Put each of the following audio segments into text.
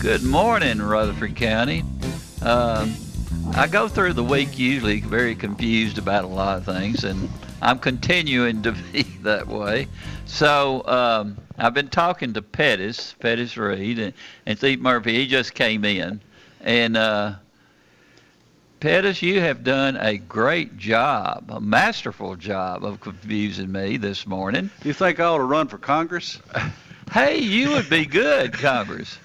Good morning, Rutherford County. Um, I go through the week usually very confused about a lot of things, and I'm continuing to be that way. So um, I've been talking to Pettis, Pettis Reed, and, and Steve Murphy. He just came in, and uh, Pettis, you have done a great job, a masterful job of confusing me this morning. You think I ought to run for Congress? Hey, you would be good, Congress.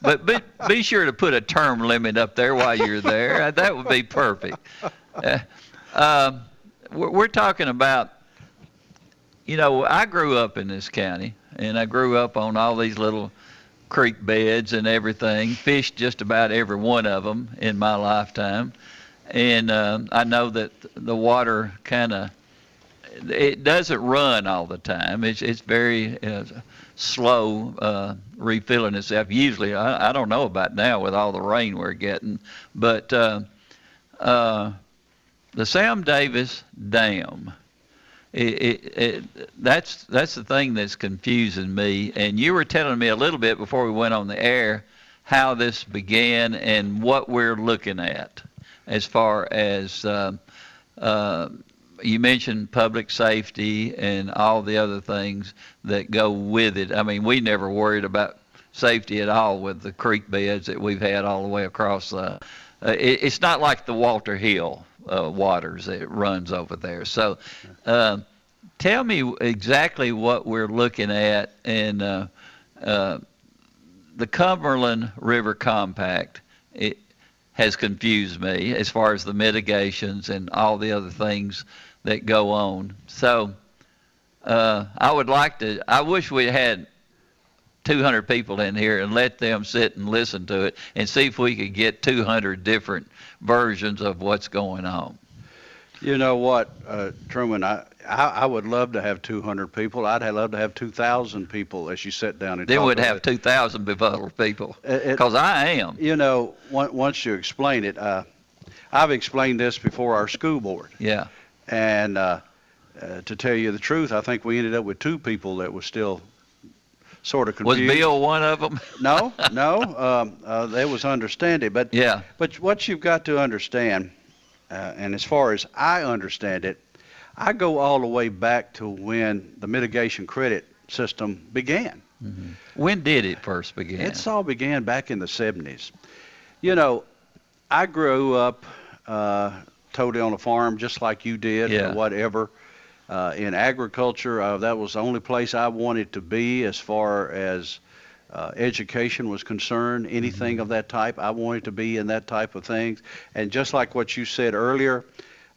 But be, be sure to put a term limit up there while you're there. Uh, That would be perfect. Uh, um, we're, we're talking about, you know, I grew up in this county, and I grew up on all these little creek beds and everything. Fished just about every one of them in my lifetime, and um, I know that the water kind of it doesn't run all the time. It's it's very uh, slow uh, refilling itself. Usually, I, I don't know about now with all the rain we're getting, but uh, uh, the Sam Davis Dam. It, it, it, that's that's the thing that's confusing me. And you were telling me a little bit before we went on the air how this began and what we're looking at as far as uh, uh, you mentioned public safety and all the other things that go with it. I mean, we never worried about safety at all with the creek beds that we've had all the way across. Uh, uh, it, it's not like the Walter Hill uh, waters that runs over there. So, uh, tell me exactly what we're looking at and uh, uh, the Cumberland River Compact. It has confused me as far as the mitigations and all the other things that go on. So uh, I would like to. I wish we had 200 people in here and let them sit and listen to it and see if we could get 200 different versions of what's going on. You know what, uh, Truman? I, I I would love to have 200 people. I'd have love to have 2,000 people as you sit down and Then we'd have 2,000 befuddled people because I am. You know, once you explain it, uh, I've explained this before our school board, Yeah. And uh, uh, to tell you the truth, I think we ended up with two people that were still sort of confused. Was. Bill one of them? No, no, um, uh, that was understanding, but Yeah. But what you've got to understand, uh, and as far as I understand it, I go all the way back to when the mitigation credit system began. When did it first begin? It's all began back in the 70s. You know, I grew up uh, totally on a farm just like you did Yeah. or whatever. Uh, in agriculture, uh, that was the only place I wanted to be as far as uh, education was concerned, anything of that type. I wanted to be in that type of things. And just like what you said earlier,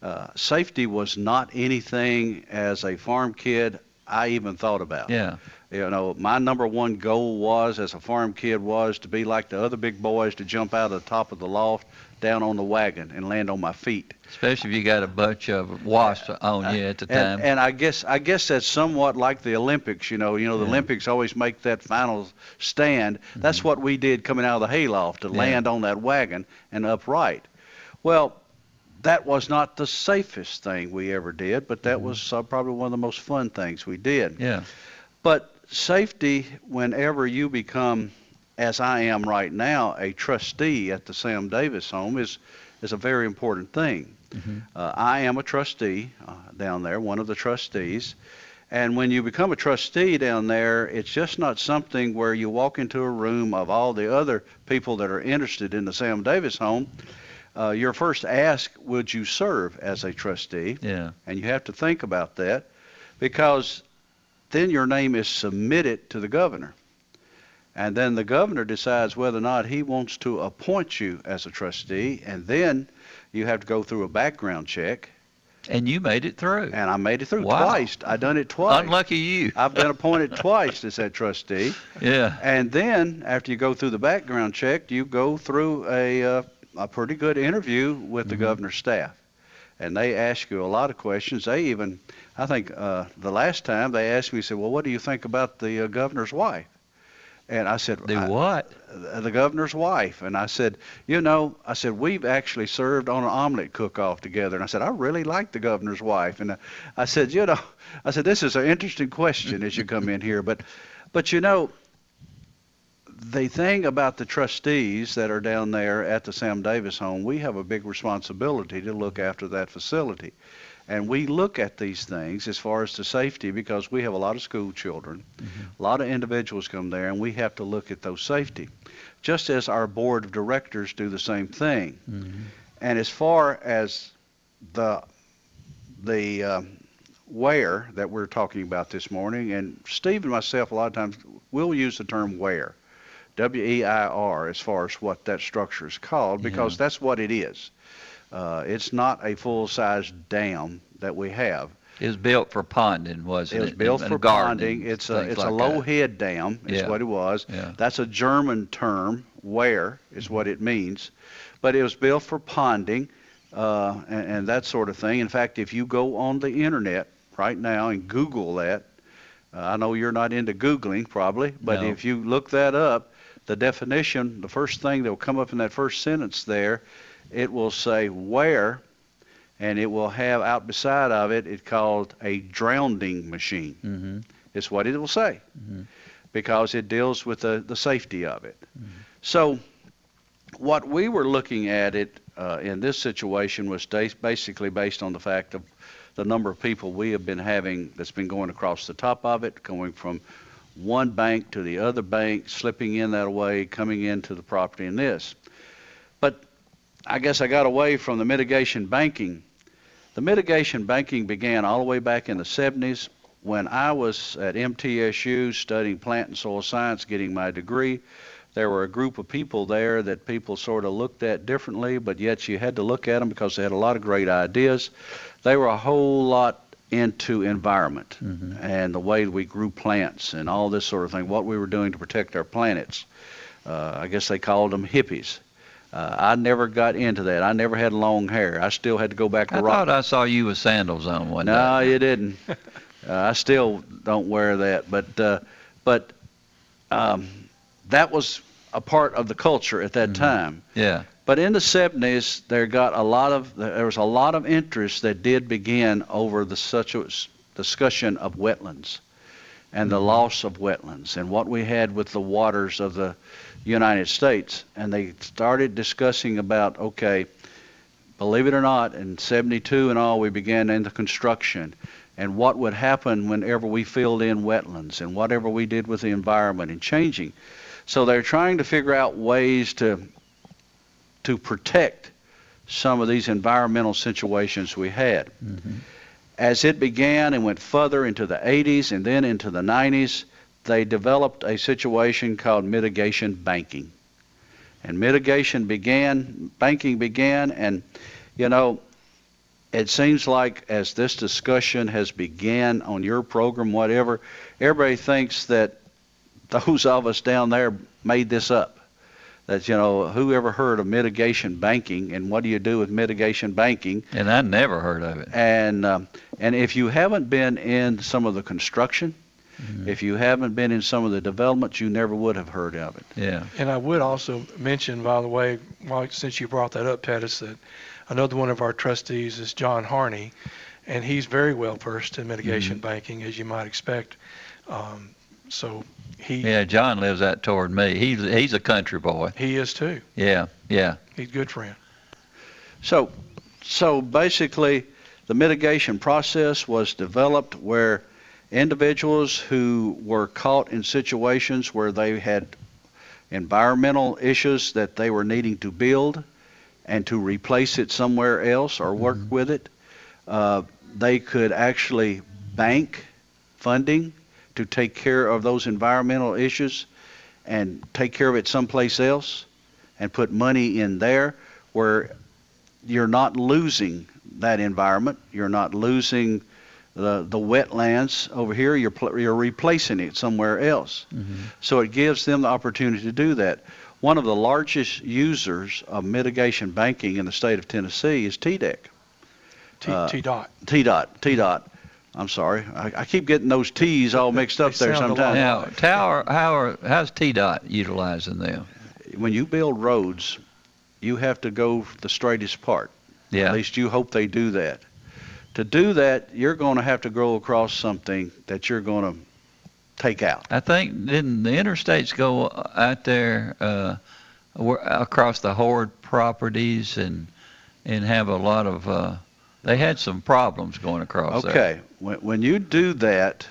uh, safety was not anything as a farm kid I even thought about. yeah. You know, my number one goal was, as a farm kid, was to be like the other big boys, to jump out of the top of the loft, down on the wagon, and land on my feet. Especially if you got a bunch of wasps on you at the time. And, and I guess I guess that's somewhat like the Olympics. You know, you know the Yeah. Olympics always make that final stand. That's what we did coming out of the hayloft to Mm-hmm. Yeah. land on that wagon and upright. Well, that was not the safest thing we ever did, but that was uh, probably one of the most fun things we did. Mm-hmm. yeah. But safety, whenever you become, as I am right now, a trustee at the Sam Davis home, is is a very important thing. Mm-hmm. Uh, I am a trustee uh, down there, one of the trustees, And when you become a trustee down there, it's just not something where you walk into a room of all the other people that are interested in the Sam Davis home. Uh, you're first asked, would you serve as a trustee? Yeah. And you have to think about that because then your name is submitted to the governor. And then the governor decides whether or not he wants to appoint you as a trustee. And then you have to go through a background check. And you made it through. And I made it through Wow. twice. I done it twice. Unlucky you. I've been appointed twice as that trustee. Yeah. And then after you go through the background check, you go through a, uh, a pretty good interview with the governor's staff. And they ask you a lot of questions. They even, I think uh, the last time they asked me, said, well, what do you think about the uh, governor's wife? And I said, I- what? the governor's wife. And I said, you know, I said, we've actually served on an omelet cook-off together. And I said, I really like the governor's wife. And uh, I said, you know, I said, this is an interesting question as you come in here. But, but you know, the thing about the trustees that are down there at the Sam Davis home, we have a big responsibility to look after that facility. And we look at these things as far as the safety because we have a lot of school children. Mm-hmm. A lot of individuals come there and we have to look at those safety. Just as our board of directors do the same thing. Mm-hmm. And as far as the the um, where that we're talking about this morning, and Steve and myself a lot of times we'll use the term where, W-E-I-R, as far as what that structure is called, because Yeah. that's what it is. Uh, it's not a full-size dam that we have. It was built for ponding, wasn't It it? was built And for gardening, ponding. It's a it's a low that. head dam. Is Yeah. what it was. Yeah. That's a German term. Where is what it means, but it was built for ponding uh, and, and that sort of thing. In fact, if you go on the internet right now and Google that, uh, I know you're not into googling probably, but No. if you look that up, the definition, the first thing that will come up in that first sentence there, it will say where, and it will have out beside of it, it called a drowning machine. Mhm. It's what it will say Mhm. because it deals with the, the safety of it. So what we were looking at it uh, in this situation was basically based on the fact of the number of people we have been having that's been going across the top of it, going from one bank to the other bank, slipping in that way, coming into the property in this. I guess I got away from the mitigation banking. The mitigation banking began all the way back in the 70s when I was at MTSU studying plant and soil science, getting my degree. There were a group of people there that people sort of looked at differently, but yet you had to look at them because they had a lot of great ideas. They were a whole lot into environment Mhm. and the way we grew plants and all this sort of thing, what we were doing to protect our planets. Uh, I guess they called them hippies. Uh, I never got into that. I never had long hair. I still had to go back to I rock. thought I saw you with sandals on one No, day. you didn't. uh, I still don't wear that, but uh, but um, that was a part of the culture at that time. Yeah. But in the 70s, there got a lot of there was a lot of interest that did begin over the such discussion of wetlands and the loss of wetlands and what we had with the waters of the United States. And they started discussing about okay, believe it or not, in 72 and all, we began in the construction and what would happen whenever we filled in wetlands and whatever we did with the environment and changing. So they're trying to figure out ways to to protect some of these environmental situations we had. Mhm. As it began and went further into the 80s and then into the 90s, they developed a situation called mitigation banking. And mitigation began, banking began, and you know, it seems like as this discussion has began on your program, whatever, everybody thinks that those of us down there made this up. That you know, who ever heard of mitigation banking, and what do you do with mitigation banking? And I never heard of it. And um, and if you haven't been in some of the construction, Mhm. if you haven't been in some of the developments, you never would have heard of it. Yeah. And I would also mention, by the way, while, since you brought that up, Titus, that another one of our trustees is John Harney, and he's very well versed in mitigation banking, as you might expect. Um, so he Yeah, John lives out toward me. He's he's a country boy. he is too. Yeah, yeah. He's a good friend. So, so basically, the mitigation process was developed where individuals who were caught in situations where they had environmental issues that they were needing to build and to replace it somewhere else or work with it, uh, they could actually bank funding to take care of those environmental issues and take care of it someplace else and put money in there where you're not losing that environment, you're not losing the the wetlands over here, you're pl- you're replacing it somewhere else. So it gives them the opportunity to do that. One of the largest users of mitigation banking in the state of Tennessee is TDEC. T, Uh, T-Dot. T DOT. I'm sorry. I, I keep getting those T's all mixed up there sometimes. Now, Tower, how are, how's TDOT utilizing them? When you build roads, you have to go the straightest part. Yeah. At least you hope they do that. To do that, you're going to have to go across something that you're going to take out. I think didn't the interstates go out there uh, across the Horde properties and and have a lot of uh, they had some problems going across there. Okay, when, when you do that,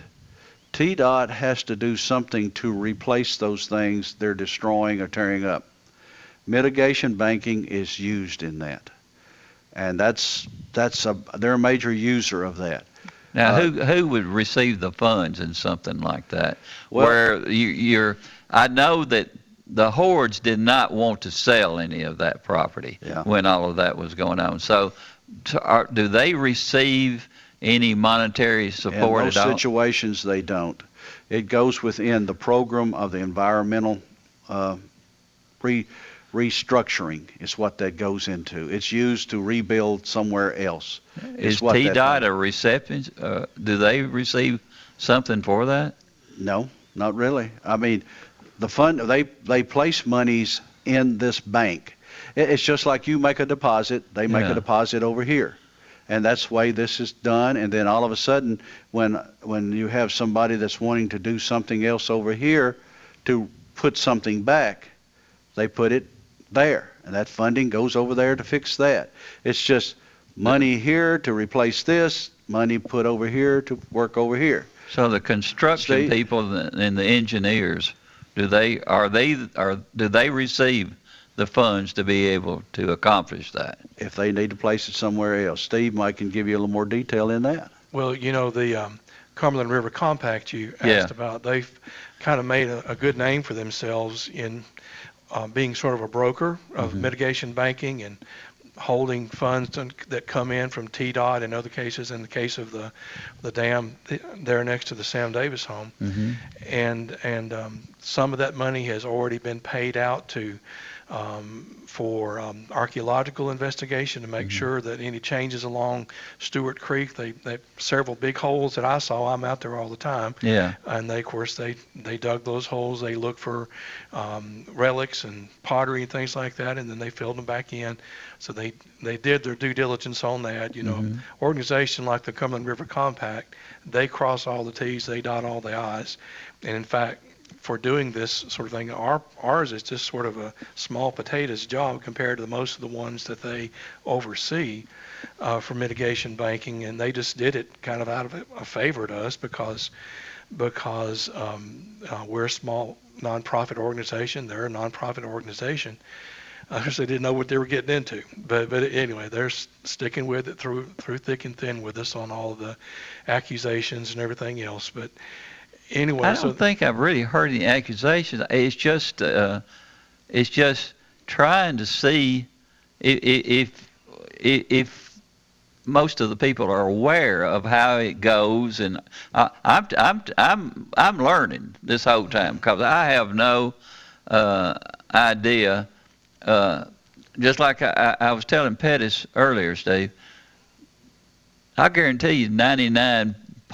TDOT has to do something to replace those things they're destroying or tearing up. Mitigation banking is used in that. And that's, that's a, they're a major user of that. Now, Uh, who who would receive the funds in something like that? Well- where you, you're, I know that the hordes did not want to sell any of that property Yeah. when all of that was going on. So, to, are, do they receive any monetary support In all? situations, they don't. It goes within the program of the environmental uh, re- restructuring is what that goes into. It's used to rebuild somewhere else. Is that TDOT a recipient? Uh, do they receive something for that? No, not really. I mean, the fund, they, they place monies in this bank. It's just like you make a deposit, they make Yeah. a deposit over here. And that's the way this is done. And then all of a sudden, when, when you have somebody that's wanting to do something else over here to put something back, they put it there. And that funding goes over there to fix that. It's just money here to replace this, money put over here to work over here. So the construction Steve? people and the engineers, do they are they are do they receive the funds to be able to accomplish that? if they need to place it somewhere else. Steve might can give you a little more detail in that. Well, you know, the um, Cumberland River Compact you asked Yeah. about, they've kind of made a, a good name for themselves in uh, being sort of a broker of Mm-hmm. mitigation banking and holding funds to- that come in from TDOT and other cases, in the case of the, the dam there next to the Sam Davis home. Mm-hmm. And, and um, some of that money has already been paid out to um, for um, archaeological investigation to make sure that any changes along Stewart Creek, they, they several big holes that I saw. I'm out there all the time, Yeah. and they, of course, they they dug those holes. They looked for um, relics and pottery and things like that, and then they filled them back in. So they they did their due diligence on that. You know, organization like the Cumberland River Compact, they cross all the T's, they dot all the I's, and in fact, for doing this sort of thing, our ours is just sort of a small potatoes job compared to most of the ones that they oversee uh, for mitigation banking, and they just did it kind of out of a, a favor to us because because um, uh, we're a small nonprofit organization, they're a nonprofit organization. I guess they didn't know what they were getting into, but but anyway, they're sticking with it through through thick and thin with us on all the accusations and everything else. But anyway, I don't so think I've really heard any accusations. It's just uh, it's just trying to see if if if, most of the people are aware of how it goes, and I, I'm I'm I'm I'm learning this whole time because I have no uh, idea. Uh, just like I, I was telling Pettis earlier, Steve, I guarantee you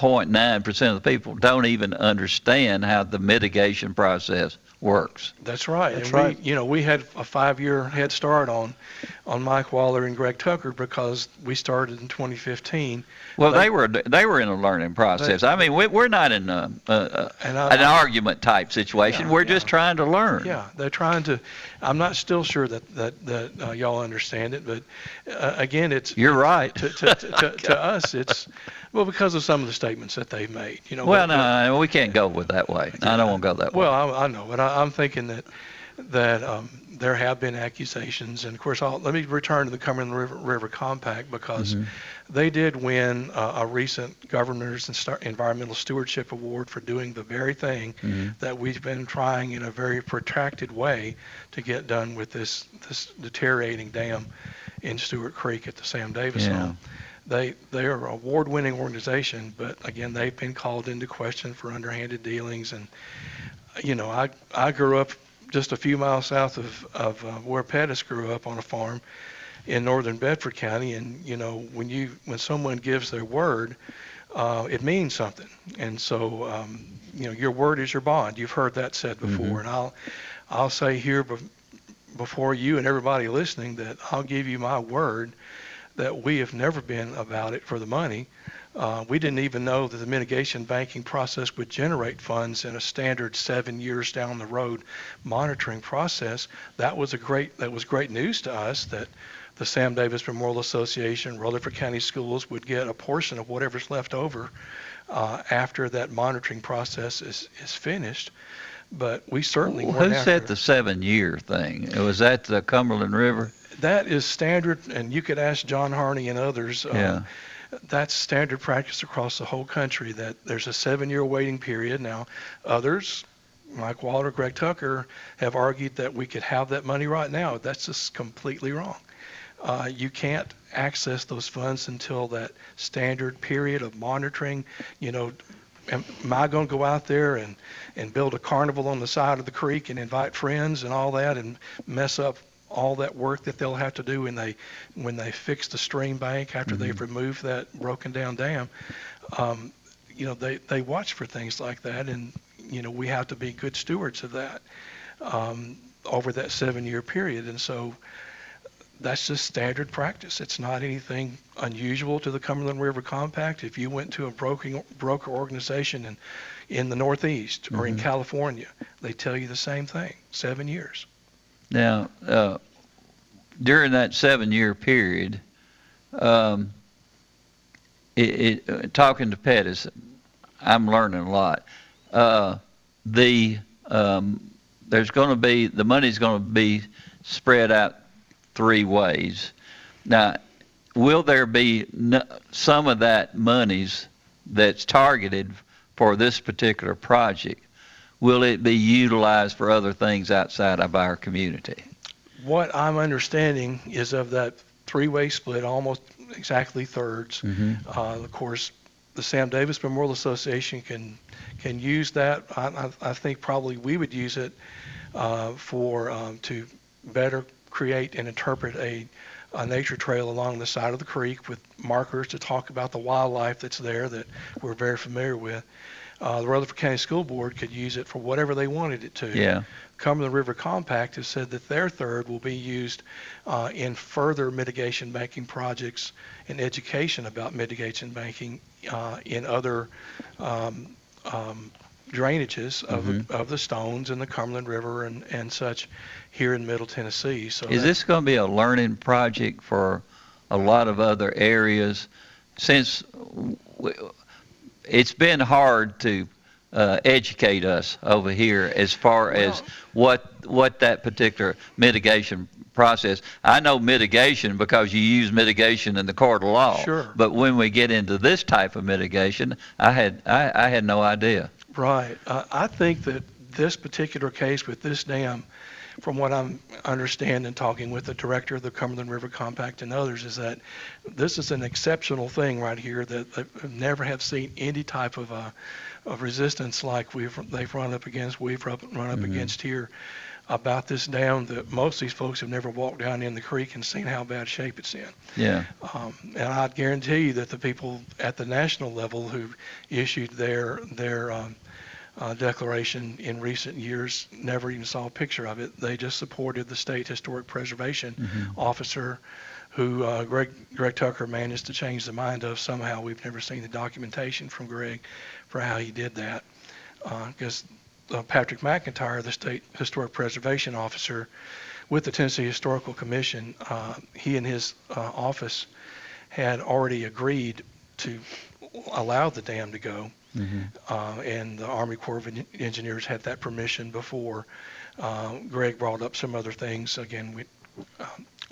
99.9% of the people don't even understand how the mitigation process works. That's right. That's and right. We, you know, we had a five-year head start on on Mike Waller and Greg Tucker because we started in 2015. Well, They- they were they were in a learning process. I mean, we, we're not in a, a, a, And I, an argument type situation. Yeah, we're yeah. just trying to learn. Yeah, they're trying to. I'm not still sure that that that uh, y'all understand it, but uh, again, it's You're right. to to, to, to, to us. It's well because of some of the statements that they've made. You know. Well, but- no, we can't go with that way. I don't want to go that way. Well, I, I know, but I, I'm thinking that that um, there have been accusations, and of course, I'll, let me return to the Cumberland River, River Compact because Mhm. they did win uh, a recent Governor's Environmental Stewardship Award for doing the very thing Mhm. that we've been trying in a very protracted way to get done with this this deteriorating dam in Stewart Creek at the Sam Davis Yeah. home. They they are an award-winning organization, but again, they've been called into question for underhanded dealings. And you know, I I grew up just a few miles south of of uh, where Pettis grew up on a farm in northern Bedford County, and you know, when you when someone gives their word, uh, it means something. And so, um, you know, your word is your bond. You've heard that said before, and I'll I'll say here bef- before you and everybody listening that I'll give you my word that we have never been about it for the money. Uh, we didn't even know that the mitigation banking process would generate funds in a standard seven years down the road monitoring process. That was a great that was great news to us that the Sam Davis Memorial Association, Rutherford County Schools would get a portion of whatever's left over uh, after that monitoring process is, is finished. But we certainly Who said after- the seven-year thing? Was that the Cumberland River? That is standard, and you could ask John Harney and others. uh, Yeah. That's standard practice across the whole country, that there's a seven-year waiting period. Now, others, Mike Walter, Greg Tucker, have argued that we could have that money right now. That's just completely wrong. Uh, You can't access those funds until that standard period of monitoring. You know, am am I going to go out there and, and build a carnival on the side of the creek and invite friends and all that and mess up all that work that they'll have to do when they when they fix the stream bank after they've removed that broken down dam. Um, you know, they they watch for things like that, and you know we have to be good stewards of that um, over that seven year period, and so. That's just standard practice. It's not anything unusual to the Cumberland River Compact. If you went to a broking, broker organization in, in the Northeast or in California, they tell you the same thing. Seven years. Now, uh, during that seven-year period, um, it, it, uh, talking to Pettis, I'm learning a lot. Uh, the um, there's going to be the money's going to be spread out three ways. Now, will there be some of that monies that's targeted for this particular project? Will it be utilized for other things outside of our community? What I'm understanding is of that three-way split, almost exactly thirds. Uh, of course, the Sam Davis Memorial Association can can use that. I, I, I think probably we would use it uh, for um, to better create and interpret a, a nature trail along the side of the creek with markers to talk about the wildlife that's there that we're very familiar with. Uh, the Rutherford County School Board could use it for whatever they wanted it to. Yeah. Cumberland River Compact has said that their third will be used uh, in further mitigation banking projects and education about mitigation banking uh, in other um, um, drainages of, Mm-hmm. of the Stones and the Cumberland River and, and such here in Middle Tennessee. So Is this going to be a learning project for a lot of other areas? Since it's been hard to uh, educate us over here as far as what what that particular mitigation process. I know mitigation because you use mitigation in the court of law. Sure. But when we get into this type of mitigation, I had I, I had no idea. Right. Uh, I think that this particular case with this dam, from what I'm understanding, talking with the director of the Cumberland River Compact and others, is that this is an exceptional thing right here that they've never have seen any type of, uh, of resistance like we've they've run up against, we've run up against here about this dam that most of these folks have never walked down in the creek and seen how bad shape it's in. Yeah. Um, and I guarantee you that the people at the national level who issued their their um, uh, declaration in recent years. Never even saw a picture of it. They just supported the state historic preservation Mm-hmm. officer, who uh, Greg Greg Tucker managed to change the mind of somehow. We've never seen the documentation from Greg for how he did that, because uh, Patrick McIntyre, the state historic preservation officer with the Tennessee Historical Commission, uh, he and his uh, office had already agreed to allow the dam to go. Uh, and the Army Corps of En- Engineers had that permission before. Uh, Greg brought up some other things. Again, we,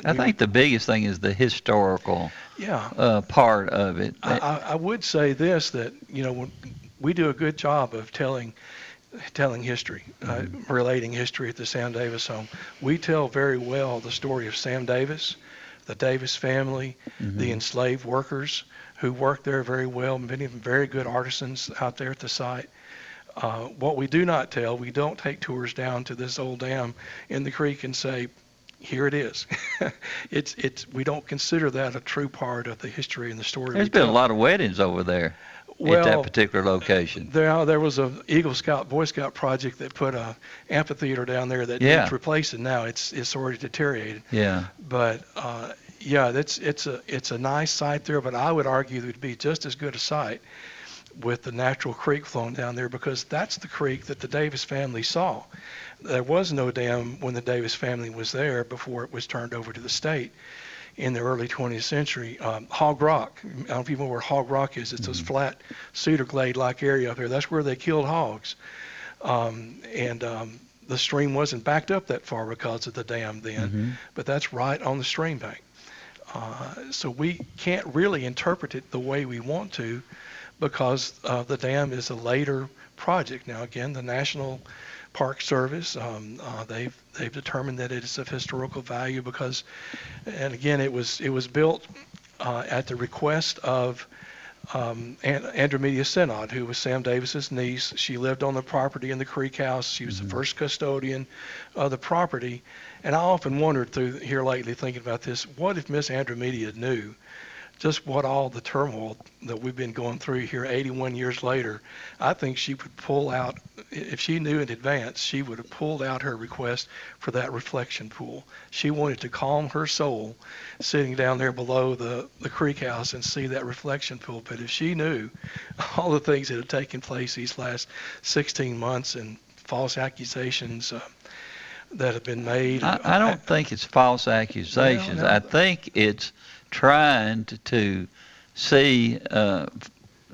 I we- think the biggest thing is the historical yeah, uh, part of it. I, I I would say this that you know when we do a good job of telling telling history, uh, relating history at the Sam Davis home. We tell very well the story of Sam Davis, the Davis family, the enslaved workers who worked there very well, many of them very good artisans out there at the site. Uh, what we do not tell, we don't take tours down to this old dam in the creek and say, here it is. it's it's we don't consider that a true part of the history and the story. There's been a lot of weddings over there at that particular location. there, there was a Eagle Scout Boy Scout project that put a amphitheater down there that Yeah. needs replacing now. It's it's already deteriorated. Yeah. But uh, yeah, that's it's a it's a nice site there. But I would argue it would be just as good a site with the natural creek flowing down there because that's the creek that the Davis family saw. There was no dam when the Davis family was there before it was turned over to the state in the early 20th century. Um, Hog Rock, I don't know if you know where Hog Rock is. It's this flat cedar glade-like area up there. That's where they killed hogs. Um, and um, the stream wasn't backed up that far because of the dam then, but that's right on the stream bank. Uh, so we can't really interpret it the way we want to because uh, the dam is a later project. Now, again, the National Park Service, um, uh, they've they've determined that it is of historical value because, and again, it was it was built uh, at the request of um, An- Andromedia Synod, who was Sam Davis's niece. She lived on the property in the Creek House. She was the first custodian of the property. And I often wondered through here lately, thinking about this, what if Miss Andromedia knew just what all the turmoil that we've been going through here 81 years later? I think she would pull out, if she knew in advance, she would have pulled out her request for that reflection pool. She wanted to calm her soul sitting down there below the, the creek house and see that reflection pool. But if she knew all the things that have taken place these last 16 months and false accusations uh, that have been made. I, I don't think it's false accusations. No. I think it's trying to, to see uh,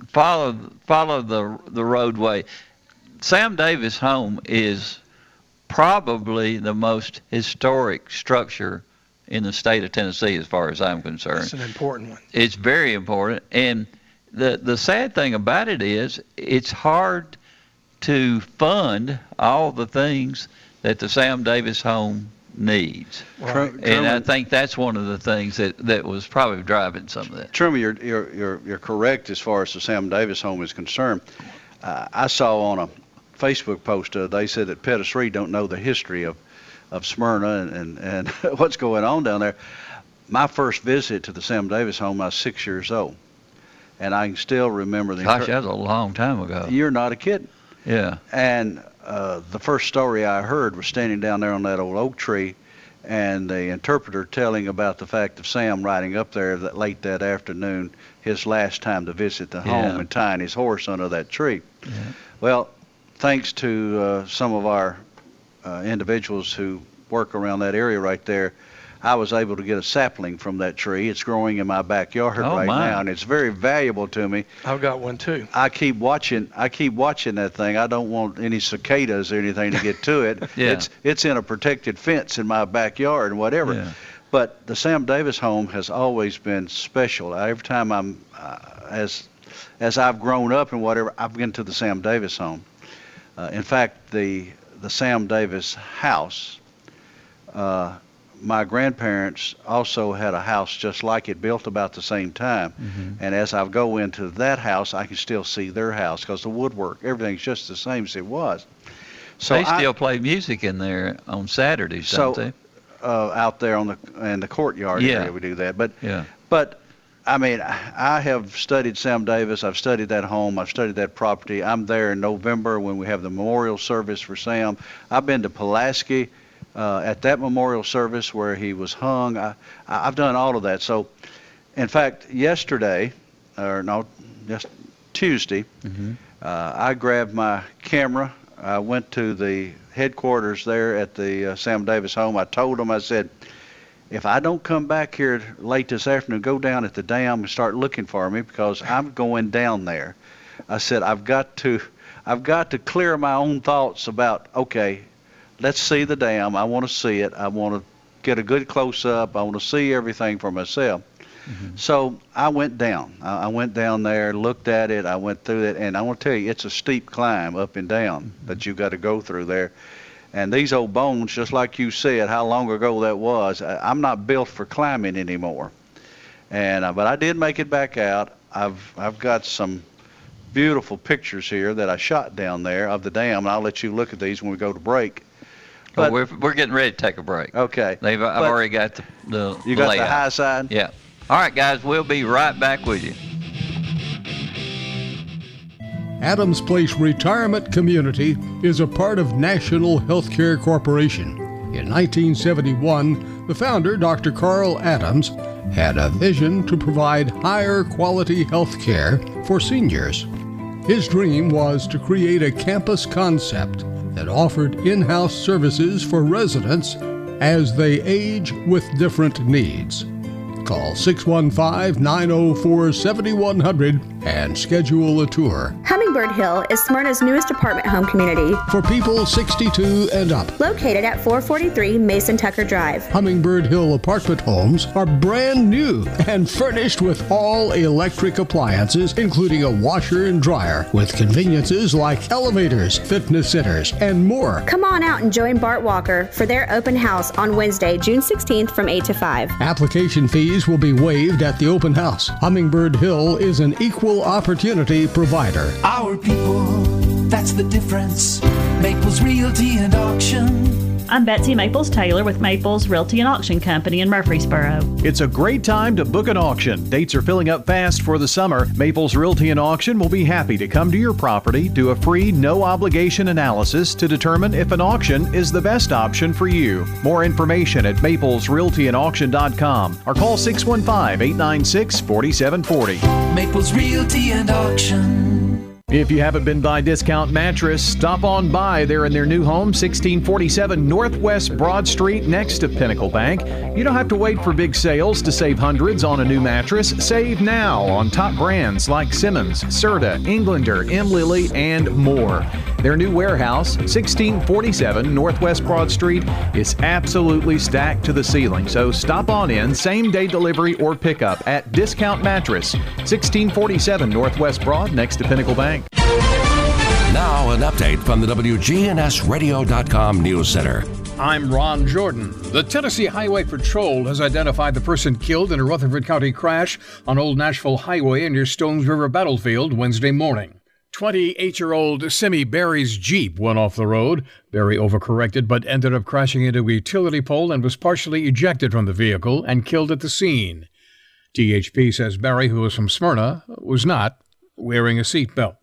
follow follow the the roadway. Sam Davis home is probably the most historic structure in the state of Tennessee, as far as I'm concerned. It's an important one. It's very important. And the the sad thing about it is it's hard to fund all the things that the Sam Davis home needs. Right. And I think that's one of the things that, that was probably driving some of that. Truman, you're, you're, you're, you're correct as far as the Sam Davis home is concerned. Uh, I saw on a Facebook post, uh, they said that Pettis Reed don't know the history of, of Smyrna and, and, and what's going on down there. My first visit to the Sam Davis home, I was six years old. And I can still remember the. Gosh, that was a long time ago. You're not a kid. Yeah. And uh, the first story I heard was standing down there on that old oak tree, and the interpreter telling about the fact of Sam riding up there that late that afternoon, his last time to visit the home, and tying his horse under that tree. Yeah. Well, thanks to uh, some of our uh, individuals who work around that area right there, I was able to get a sapling from that tree. It's growing in my backyard Oh, right my. now, and it's very valuable to me. I've got one too. I keep watching. I keep watching that thing. I don't want any cicadas or anything to get to it. Yeah. It's it's in a protected fence in my backyard and whatever. Yeah. But the Sam Davis home has always been special. Every time I'm uh, as as I've grown up and whatever, I've been to the Sam Davis home. Uh, in fact, the the Sam Davis house. Uh, my grandparents also had a house just like it, built about the same time. And as I go into that house, I can still see their house because the woodwork, everything's just the same as it was. So they I- still play music in there on Saturdays, So, don't uh, out there on the in the courtyard Yeah. area, we do that. But? Yeah. but I mean, I have studied Sam Davis. I've studied that home. I've studied that property. I'm there in November when we have the memorial service for Sam. I've been to Pulaski uh, at that memorial service where he was hung. I, I've done all of that. So, in fact, yesterday, or no, just Tuesday, uh, I grabbed my camera. I went to the headquarters there at the uh, Sam Davis home. I told them, I said, if I don't come back here late this afternoon, go down at the dam and start looking for me because I'm going down there. I said I've got to, I've got to clear my own thoughts about okay, let's see the dam. I want to see it. I want to get a good close up. I want to see everything for myself. So I went down. I went down there, looked at it. I went through it, and I want to tell you, it's a steep climb up and down that you've got to go through there. And these old bones, just like you said, how long ago that was, I'm not built for climbing anymore. And uh, but I did make it back out. I've I've got some beautiful pictures here that I shot down there of the dam, and I'll let you look at these when we go to break. Well, But- we're, we're getting ready to take a break. Okay. They've, I've But already got the, the You got layout. the high side. Yeah. All right, guys, we'll be right back with you. Adams Place Retirement Community is a part of National Healthcare Corporation. In 1971, the founder, Dr. Carl Adams, had a vision to provide higher quality health care for seniors. His dream was to create a campus concept that offered in house services for residents as they age with different needs. Call 615 904 7100 and schedule a tour. Hummingbird Hill is Smyrna's newest apartment home community, For people 62 and up, located at 443 Mason Tucker Drive. Hummingbird Hill apartment homes are brand new and furnished with all electric appliances, including a washer and dryer, with conveniences like elevators, fitness centers, and more. Come on out and join Bart Walker for their open house on Wednesday, June 16th from 8 to 5. Application fees will be waived at the open house. Hummingbird Hill is an equal opportunity provider. Our people, that's the difference. Maples Realty and Auction. I'm Betsy Maples Taylor with Maples Realty and Auction Company in Murfreesboro. It's a great time to book an auction. Dates are filling up fast for the summer. Maples Realty and Auction will be happy to come to your property, do a free, no obligation analysis to determine if an auction is the best option for you. More information at maplesrealtyandauction.com or call 615 896 4740. Maples Realty and Auction. If you haven't been by Discount Mattress, stop on by. They're in their new home, 1647 Northwest Broad Street, next to Pinnacle Bank. You don't have to wait for big sales to save hundreds on a new mattress. Save now on top brands like Simmons, Serta, Englander, M. Lilly, and more. Their new warehouse, 1647 Northwest Broad Street, is absolutely stacked to the ceiling. So stop on in, same day delivery or pickup at Discount Mattress, 1647 Northwest Broad, next to Pinnacle Bank. An update from the WGNSradio.com News Center. I'm Ron Jordan. The Tennessee Highway Patrol has identified the person killed in a Rutherford County crash on Old Nashville Highway near Stones River Battlefield Wednesday morning. 28 year old Simi Barry's Jeep went off the road. Barry overcorrected but ended up crashing into a utility pole and was partially ejected from the vehicle and killed at the scene. THP says Barry, who was from Smyrna, was not wearing a seatbelt.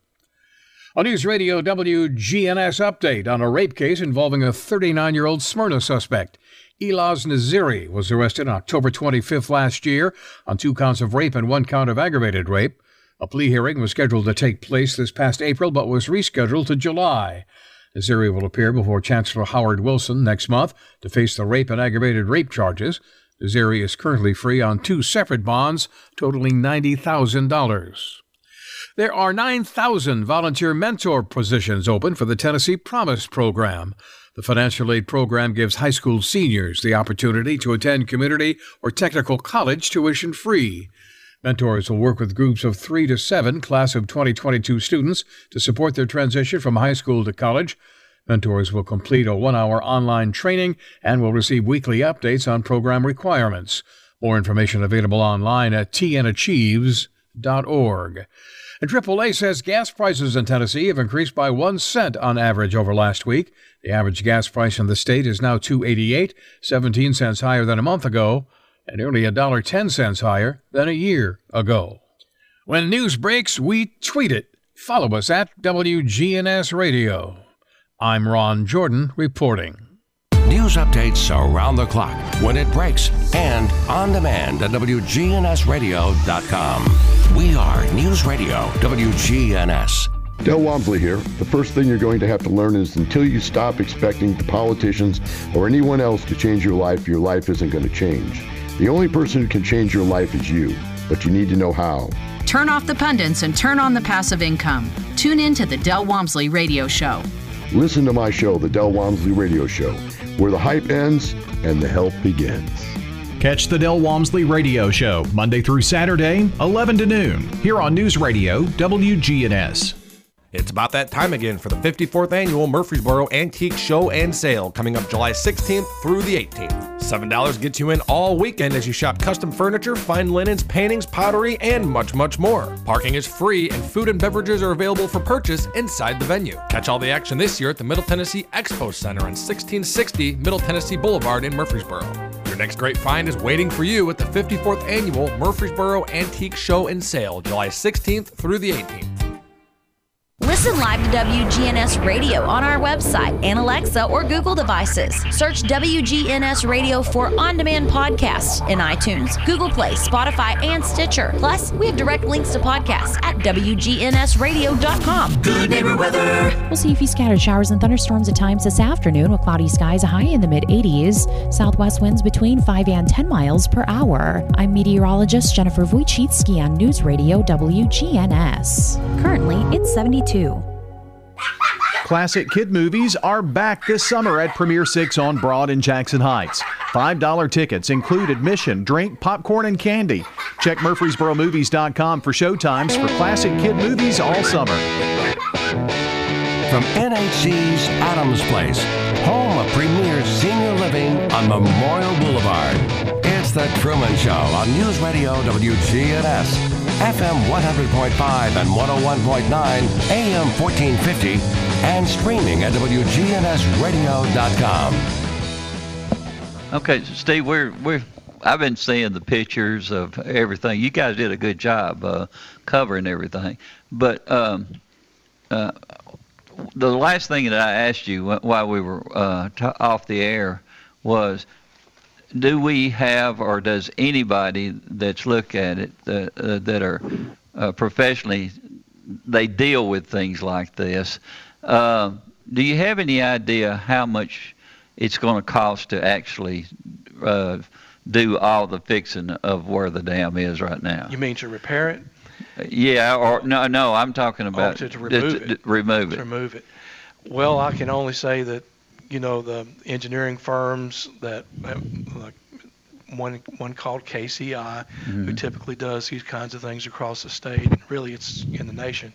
A News Radio WGNS update on a rape case involving a 39 year old Smyrna suspect. Elaz Naziri was arrested on October 25th last year on two counts of rape and one count of aggravated rape. A plea hearing was scheduled to take place this past April but was rescheduled to July. Naziri will appear before Chancellor Howard Wilson next month to face the rape and aggravated rape charges. Naziri is currently free on two separate bonds totaling $90,000. There are 9,000 volunteer mentor positions open for the Tennessee Promise program. The financial aid program gives high school seniors the opportunity to attend community or technical college tuition free. Mentors will work with groups of three to seven class of 2022 students to support their transition from high school to college. Mentors will complete a one hour online training and will receive weekly updates on program requirements. More information available online at tnachieves.org. And AAA says gas prices in Tennessee have increased by one cent on average over last week. The average gas price in the state is now 288, 17 cents higher than a month ago. and nearly $1.10 higher than a year ago. When news breaks, we tweet it. Follow us at WGNS Radio. I'm Ron Jordan reporting. News updates around the clock, when it breaks, and on demand at WGNSradio.com. We are News Radio WGNS. Del Walmsley here. The first thing you're going to have to learn is until you stop expecting the politicians or anyone else to change your life, your life isn't going to change. The only person who can change your life is you, but you need to know how. Turn off the pundits and turn on the passive income. Tune in to the Del Walmsley Radio Show. Listen to my show, The Del Walmsley Radio Show, where the hype ends and the help begins. Catch the Del Walmsley Radio Show Monday through Saturday, 11 to noon, here on News Radio WGNS. It's about that time again for the 54th annual Murfreesboro Antique Show and Sale coming up July 16th through the 18th. $7 gets you in all weekend as you shop custom furniture, fine linens, paintings, pottery, and much, much more. Parking is free and food and beverages are available for purchase inside the venue. Catch all the action this year at the Middle Tennessee Expo Center on 1660 Middle Tennessee Boulevard in Murfreesboro. Your next great find is waiting for you at the 54th annual Murfreesboro Antique Show and Sale, July 16th through the 18th. Listen live to WGNS Radio on our website and Alexa or Google devices. Search WGNS Radio for on demand podcasts in iTunes, Google Play, Spotify, and Stitcher. Plus, we have direct links to podcasts at WGNSradio.com. Good neighbor weather. We'll see a few scattered showers and thunderstorms at times this afternoon with cloudy skies, a high in the mid 80s. Southwest winds between 5 and 10 miles per hour. I'm meteorologist Jennifer Wojcicki on News Radio WGNS. Currently, it's 72. Classic kid movies are back this summer at Premiere 6 on Broad in Jackson Heights. $5 tickets include admission, drink, popcorn, and candy. Check MurfreesboroMovies.com for showtimes for classic kid movies all summer. From NHC's Adams Place, home of premier senior living on Memorial Boulevard, it's The Truman Show on News Radio WGNS. FM 100.5 and 101.9, AM 1450, and streaming at WGNSradio.com. Okay, Steve, we're we're I've been seeing the pictures of everything. You guys did a good job uh, covering everything, but um, uh, the last thing that I asked you while we were uh, t- off the air was do we have, or does anybody that's look at it uh, uh, that are uh, professionally, they deal with things like this? Uh, do you have any idea how much it's going to cost to actually uh, do all the fixing of where the dam is right now? You mean to repair it? Yeah, or no, no, I'm talking about oh, to, to remove it. To remove it. To remove it. Well, I can only say that you know the engineering firms that like one one called KCI, mm-hmm. who typically does these kinds of things across the state. Really, it's in the nation.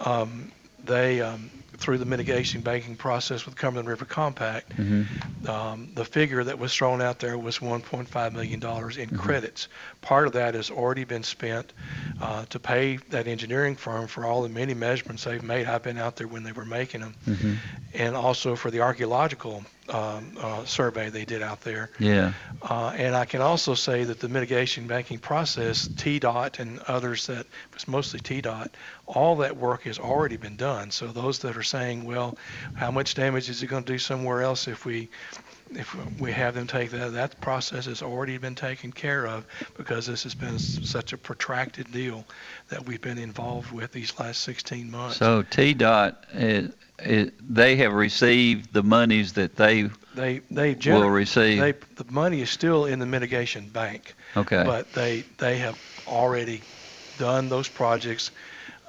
Um, they um, through the mitigation banking process with Cumberland River Compact, mm-hmm. um, the figure that was thrown out there was 1.5 million dollars in mm-hmm. credits. Part of that has already been spent uh, to pay that engineering firm for all the many measurements they've made. I've been out there when they were making them, mm-hmm. and also for the archaeological um, uh, survey they did out there. Yeah. Uh, and I can also say that the mitigation banking process, TDOT and others that was mostly TDOT, all that work has already been done. So those that are saying, well, how much damage is it going to do somewhere else if we if we have them take that, that process has already been taken care of because this has been such a protracted deal that we've been involved with these last 16 months. So TDOT, is, they have received the monies that they they they gener- will receive. They, the money is still in the mitigation bank. Okay. But they they have already done those projects,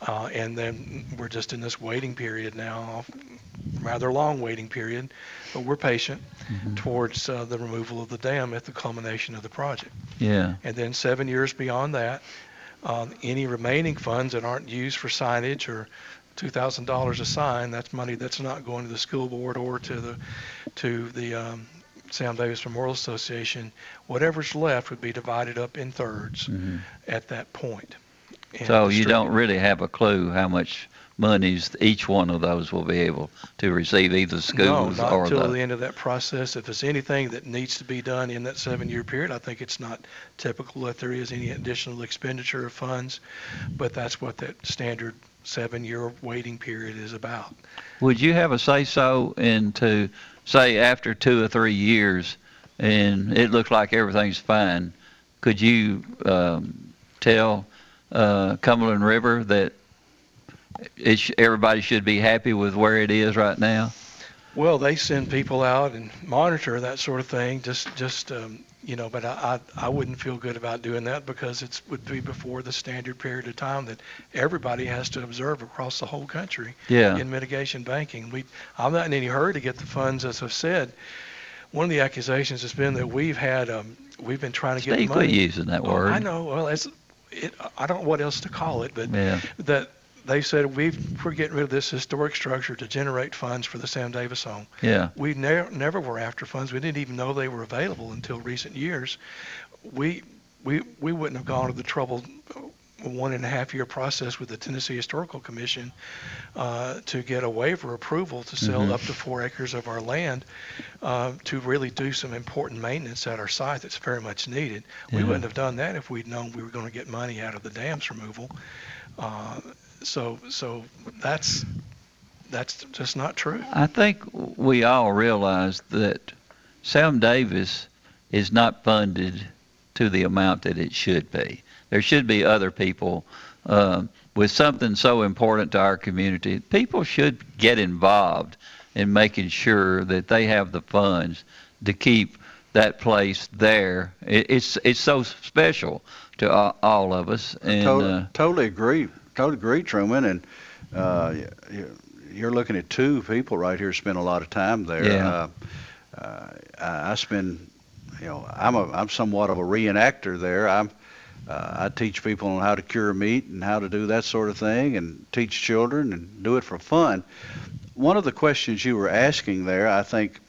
uh, and then we're just in this waiting period now, rather long waiting period but we're patient mm-hmm. towards uh, the removal of the dam at the culmination of the project. Yeah. And then seven years beyond that, um, any remaining funds that aren't used for signage or $2,000 a sign, that's money that's not going to the school board or to the to the um, Sam Davis Memorial Association. Whatever's left would be divided up in thirds mm-hmm. at that point. and So you don't really have a clue how much monies each one of those will be able to receive, either No, schools not or until the. the end of that process. If there's anything that needs to be done in that seven-year period, I think it's not typical that there is any additional expenditure of funds, but that's what that standard seven-year waiting period is about. Would you have a say-so into, say, after two or three years, and it looks like everything's fine, could you um, tell uh, Cumberland River that it sh- everybody should be happy with where it is right now? Well, they send people out and monitor that sort of thing, just, just, um, you know, but I, I, I wouldn't feel good about doing that because it's, would be before the standard period of time that everybody has to observe across the whole country. Yeah. In mitigation banking. We, I'm not in any hurry to get the funds, as I've said. One of the accusations has been that we've had, um, we've been trying to get money. quit using that Oh, word. I know, well, it's, it, I don't know what else to call it, but Yeah. that they said we've, we're getting rid of this historic structure to generate funds for the Sam Davis home. Yeah. We never, never were after funds. We didn't even know they were available until recent years. We, we, we wouldn't have gone to the trouble, uh, one and a half year process with the Tennessee Historical Commission uh, to get a waiver approval to sell Mhm. up to four acres of our land uh, to really do some important maintenance at our site that's very much needed. We wouldn't have done that if we'd known we were going to get money out of the dams removal. Uh, so, so that's that's just not true. I think we all realize that Sam Davis is not funded to the amount that it should be. There should be other people um, with something so important to our community. People should get involved in making sure that they have the funds to keep that place there. It, it's it's so special to all, all of us, and totally, uh, totally agree. Totally agree, Truman. And uh, you're looking at two people right here spend a lot of time there. Yeah. Uh, uh, I spend, you know, I'm a I'm somewhat of a reenactor there. I'm uh, I teach people on how to cure meat and how to do that sort of thing, and teach children and do it for fun. One of the questions you were asking there, I think.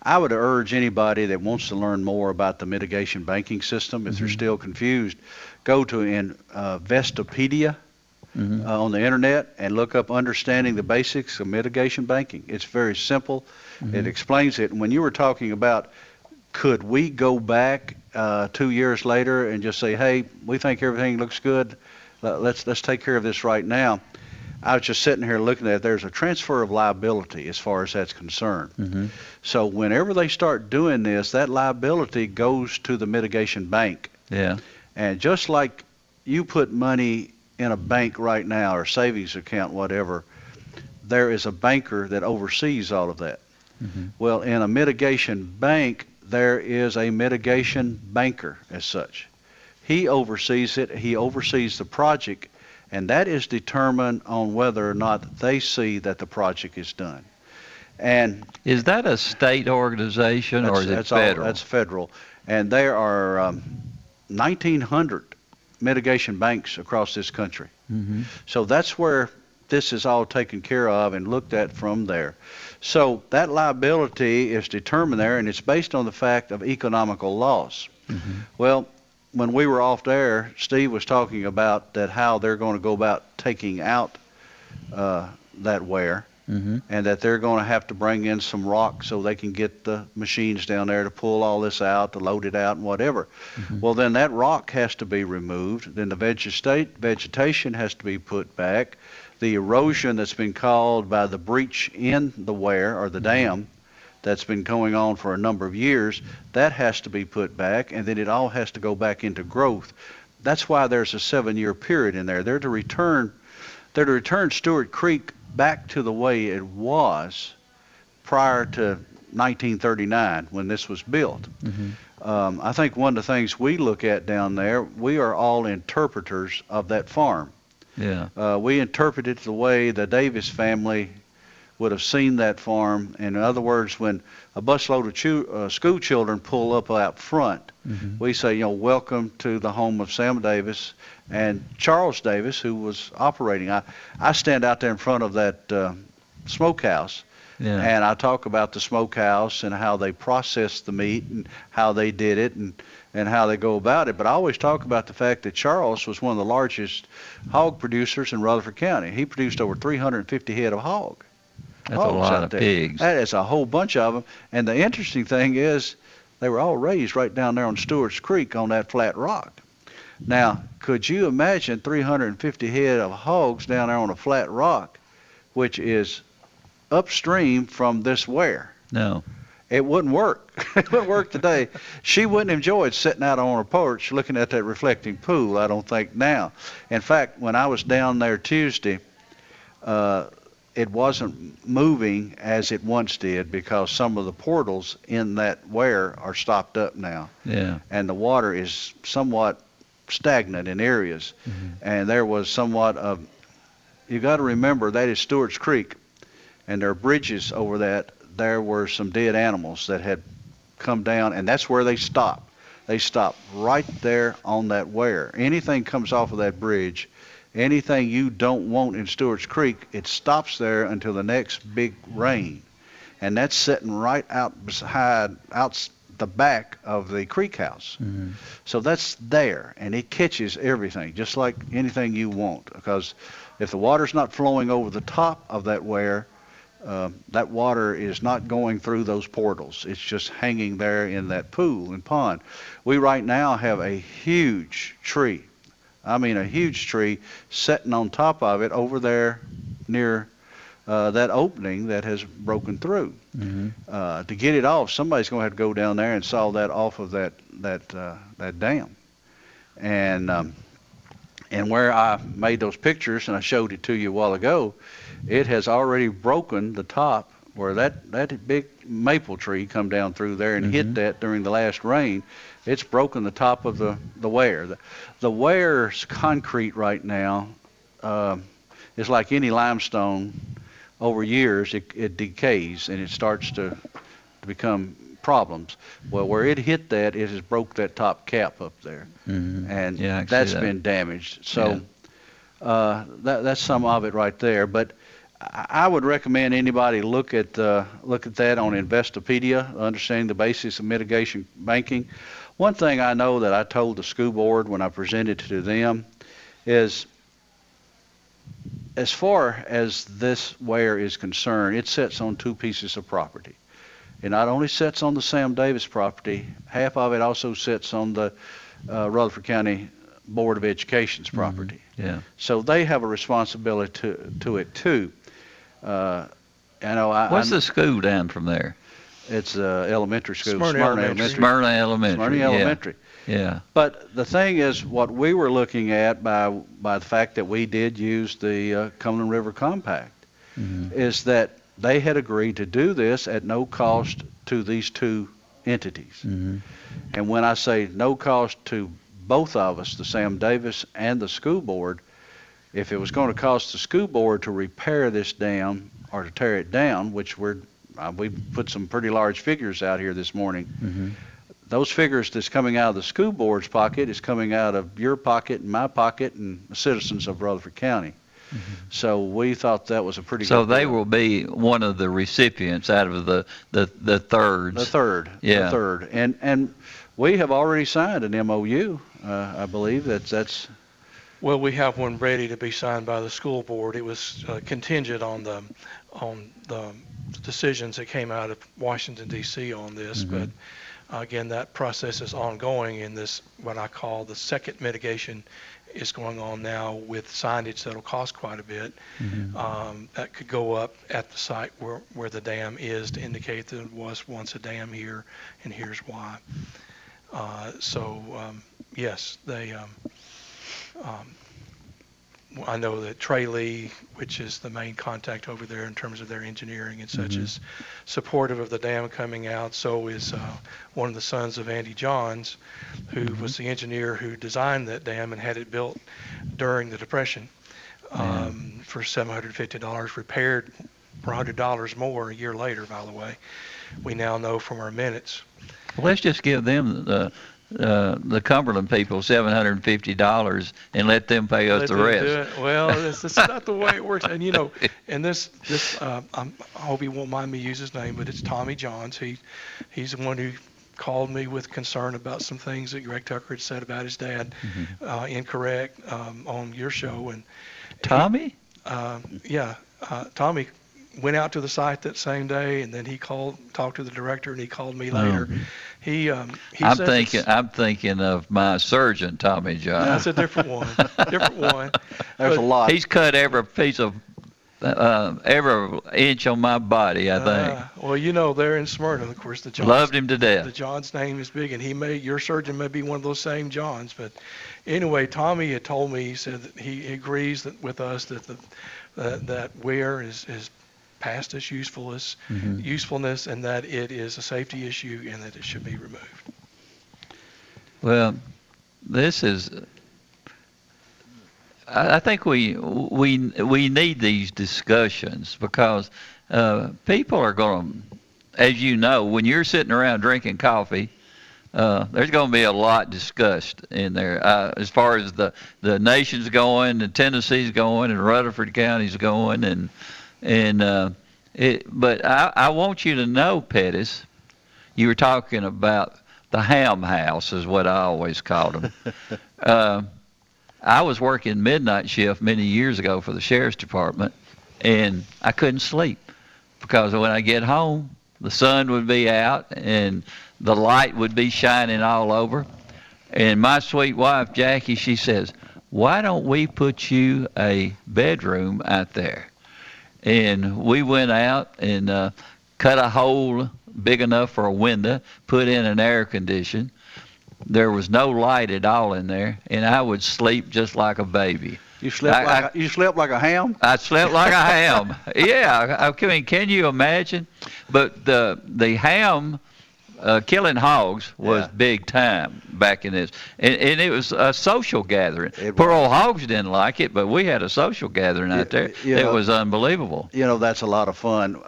I would urge anybody that wants to learn more about the mitigation banking system, if they're Mhm. still confused, go to in uh, Vestopedia mhm. uh, on the internet and look up understanding the basics of mitigation banking. It's very simple. It Mhm. explains it. And when you were talking about could we go back uh, two years later and just say, hey, we think everything looks good. Let- Let's let's take care of this right now. I was just sitting here looking at it. There's a transfer of liability as far as that's concerned. Mhm. So whenever they start doing this, that liability goes to the mitigation bank. yeah, And just like you put money in a bank right now or savings account, whatever, there is a banker that oversees all of that. Mhm. Well, in a mitigation bank, there is a mitigation banker as such. He oversees it, he oversees the project, and that is determined on whether or not they see that the project is done. And is that a state organization or is it that's all- federal? that's federal. And there are um, 1,900 mitigation banks across this country. Mhm. So that's where this is all taken care of and looked at from there. So that liability is determined there, and it's based on the fact of economical loss. Mhm. Well, when we were off there, Steve was talking about that how they're going to go about taking out uh, that weir Mhm. and that they're going to have to bring in some rock so they can get the machines down there to pull all this out, to load it out, and whatever. Well, then that rock has to be removed. Then the vegetate, vegetation has to be put back. The erosion that's been caused by the breach in the weir or the dam that's been going on for a number of years, that has to be put back, and then it all has to go back into growth. That's why there's a seven-year period in there. They're to return, they're to return Stewart Creek back to the way it was prior to 1939 when this was built. Mhm. Um, I think one of the things we look at down there, we are all interpreters of that farm. Yeah. Uh, we interpret it the way the Davis family would have seen that farm. In other words, when a busload of chu- uh, school children pull up out front, Mhm. we say, you know, welcome to the home of Sam Davis and Charles Davis, who was operating. I, I stand out there in front of that uh, smokehouse Yeah. and I talk about the smokehouse and how they processed the meat and how they did it and and how they go about it. But I always talk about the fact that Charles was one of the largest hog producers in Rutherford County. He produced over 350 head of hog. That's a lot out of there. pigs. That is a whole bunch of them. And the interesting thing is, they were all raised right down there on Stewart's Creek on that flat rock. Now, could you imagine 350 head of hogs down there on a flat rock, which is upstream from this weir? No. It wouldn't work. it wouldn't work today. She wouldn't enjoy sitting out on her porch looking at that reflecting pool, I don't think now. In fact, when I was down there Tuesday, uh, it wasn't moving as it once did because some of the portals in that weir are stopped up now. Yeah. And the water is somewhat stagnant in areas. Mm-hmm. And there was somewhat of, you got to remember that is Stewart's Creek, and there are bridges over that. There were some dead animals that had come down, and that's where they stop. They stop right there on that weir. Anything comes off of that bridge, anything you don't want in Stewart's Creek, it stops there until the next big rain. And that's sitting right out beside, out the back of the creek house. So that's there, and it catches everything, just like anything you want. Because if the water's not flowing over the top of that weir, um, that water is not going through those portals. It's just hanging there in that pool and pond. We right now have a huge tree. I mean, a huge tree sitting on top of it over there near uh, that opening that has broken through. Uh, to get it off, somebody's going to have to go down there and saw that off of that that uh, that dam. And um, and where I made those pictures and I showed it to you a while ago, it has already broken the top where that that big maple tree come down through there and hit that during the last rain. It's broken the top of the the weir. The, the weir's concrete right now um is like any limestone. Over years, it, it decays and it starts to, to become problems. Well, where it hit that, it has broke that top cap up there, Mhm. and Yeah, that's that. been damaged. So uh, that, that's some of it right there. But I would recommend anybody look at uh, look at that on Investopedia, understanding the basics of mitigation banking. One thing I know that I told the school board when I presented to them is as far as this weir is concerned, it sits on two pieces of property. It not only sits on the Sam Davis property, half of it also sits on the uh, Rutherford County Board of Education's property. Yeah. So they have a responsibility to, to it too. Uh, I know I, What's I, the school down from there? It's uh, elementary school, Smyrna Elementary. Smyrna Elementary. Smyrna yeah. Elementary. Yeah. But the thing is, what we were looking at by by the fact that we did use the uh, Cumberland River Compact is that they had agreed to do this at no cost to these two entities. And when I say no cost to both of us, the Sam Davis and the school board, if it was going to cost the school board to repair this dam or to tear it down, which we're uh, we put some pretty large figures out here this morning. Those figures that's coming out of the school board's pocket is coming out of your pocket and my pocket and the citizens of Rutherford County. So we thought that was a pretty So good they deal. will be one of the recipients out of the the the thirds. The third. Yeah. The third. And and we have already signed an MOU. Uh, I believe that's that's Well, we have one ready to be signed by the school board. It was uh, contingent on the, on the decisions that came out of Washington DC on this, Mhm. but uh, again, that process is ongoing and this, what I call the second mitigation is going on now with signage that'll cost quite a bit. Um, that could go up at the site where, where the dam is to indicate that it was once a dam here and here's why. Uh, so, um, yes, they, um, um, I know that Trey Lee, which is the main contact over there in terms of their engineering and such, Mhm. is supportive of the dam coming out. So is uh, one of the sons of Andy Johns, who was the engineer who designed that dam and had it built during the Depression um, for $750, repaired for $100 more a year later, by the way. We now know from our minutes. Well, let's just give them the uh, the Cumberland people seven hundred and fifty dollars and let them pay us Let the rest. Well, it's, it's not the way it works. And you know, and this this uh, I'm, I hope he won't mind me use his name, but it's Tommy Johns. He he's the one who called me with concern about some things that Greg Tucker had said about his dad, uh, incorrect um, on your show. And Tommy? uh, yeah, uh, Tommy went out to the site that same day, and then he called, talked to the director, and he called me later. He, um, he I'm said thinking. I'm thinking of my surgeon, Tommy John. That's a different one. different one. There's a lot. He's cut every piece of, uh, every inch on my body. I think. Uh, well, you know, they're in Smyrna, of course. The Johns, Loved him to death. The John's name is big, and he may your surgeon may be one of those same Johns. But anyway, Tommy had told me he said that he agrees that with us that the that, that weir is is past its usefulness Mhm. usefulness, and that it is a safety issue, and that it should be removed. Well, this is. I I think we we we need these discussions because uh, people are going to, as you know, when you're sitting around drinking coffee, uh, there's going to be a lot discussed in there uh, as far as the the nation's going, and Tennessee's going, and Rutherford County's going, and and uh, it. But I, I want you to know, Pettis, you were talking about the ham house is what I always called them. uh, I was working midnight shift many years ago for the sheriff's department, and I couldn't sleep because when I get home, the sun would be out and the light would be shining all over. And my sweet wife Jackie, she says, "Why don't we put you a bedroom out there?" And we went out and uh, cut a hole big enough for a window, put in an air condition. There was no light at all in there, and I would sleep just like a baby. You slept I- like I- a, you slept like a ham. I slept like a ham. Yeah, I I mean, can you imagine? But the the ham uh, killing hogs was big time back in this, and, and it was a social gathering. Poor old hogs didn't like it, but we had a social gathering out there. you it know- was unbelievable. you know that's a lot of fun.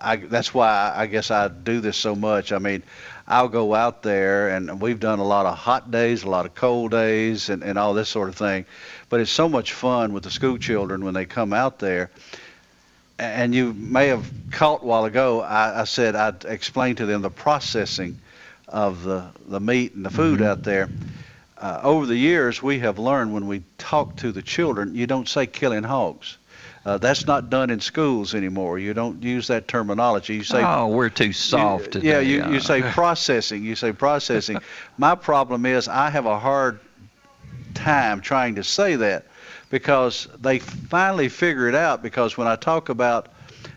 I, that's why I guess I do this so much. I mean, I'll go out there, and we've done a lot of hot days, a lot of cold days, and, and all this sort of thing. But it's so much fun with the school children when they come out there. And you may have caught a while ago, I, I said I'd explain to them the processing of the, the meat and the food out there. Uh, over the years, we have learned when we talk to the children, you don't say killing hogs. Uh, that's not done in schools anymore. You don't use that terminology. You say, oh, we're too soft today. yeah, you, you say processing. You say processing. My problem is I have a hard time trying to say that because they finally figure it out. Because when I talk about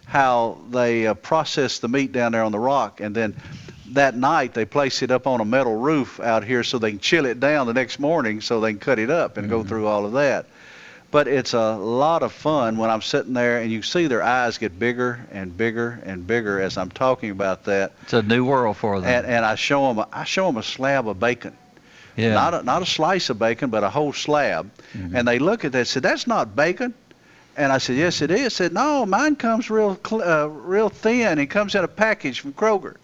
how they uh, process the meat down there on the rock and then that night they place it up on a metal roof out here so they can chill it down the next morning so they can cut it up and go through all of that. But it's a lot of fun when I'm sitting there and you see their eyes get bigger and bigger and bigger as I'm talking about that. It's a new world for them. And, and I show them I show them a slab of bacon. Yeah. Not a, not a slice of bacon, but a whole slab. And they look at that and said, "That's not bacon." And I said, "Yes, it is." Said, "No, mine comes real cl- uh, real thin. It comes in a package from Kroger."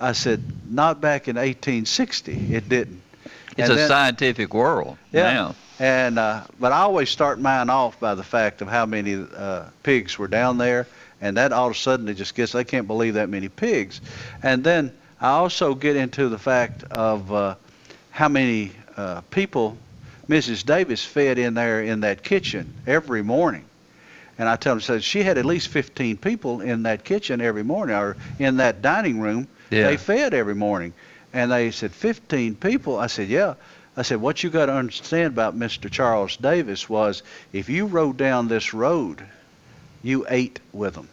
I said, "Not back in 1860. It didn't." it's And a then- scientific world yeah. now. And uh, but I always start mine off by the fact of how many uh, pigs were down there, and that all of a sudden it just gets they can't believe that many pigs, and then I also get into the fact of uh, how many uh, people Mrs. Davis fed in there in that kitchen every morning. And I tell them, said she had at least 15 people in that kitchen every morning, or in that dining room. Yeah. They fed every morning. And they said, 15 people? I said, yeah. I said, what you got to understand about Mr. Charles Davis was if you rode down this road, you ate with them.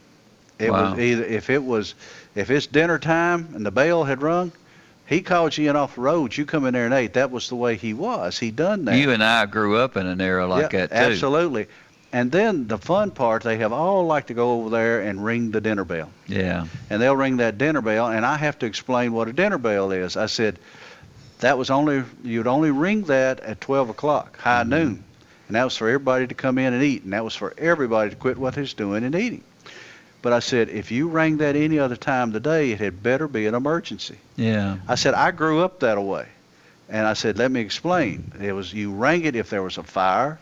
It Wow. was either if it was if it's dinner time and the bell had rung, he called you in off the road. You come in there and ate. That was the way he was. He done that. You and I grew up in an era like Yeah, that too. Absolutely. And then the fun part, they have all like to go over there and ring the dinner bell. Yeah. And they'll ring that dinner bell, and I have to explain what a dinner bell is. I said, that was only, you'd only ring that at 12 o'clock, high Mm-hmm. noon. And that was for everybody to come in and eat, and that was for everybody to quit what they're doing and eating. But I said, if you rang that any other time of the day, it had better be an emergency. Yeah. I said, I grew up that way. And I said, let me explain. It was you rang it if there was a fire,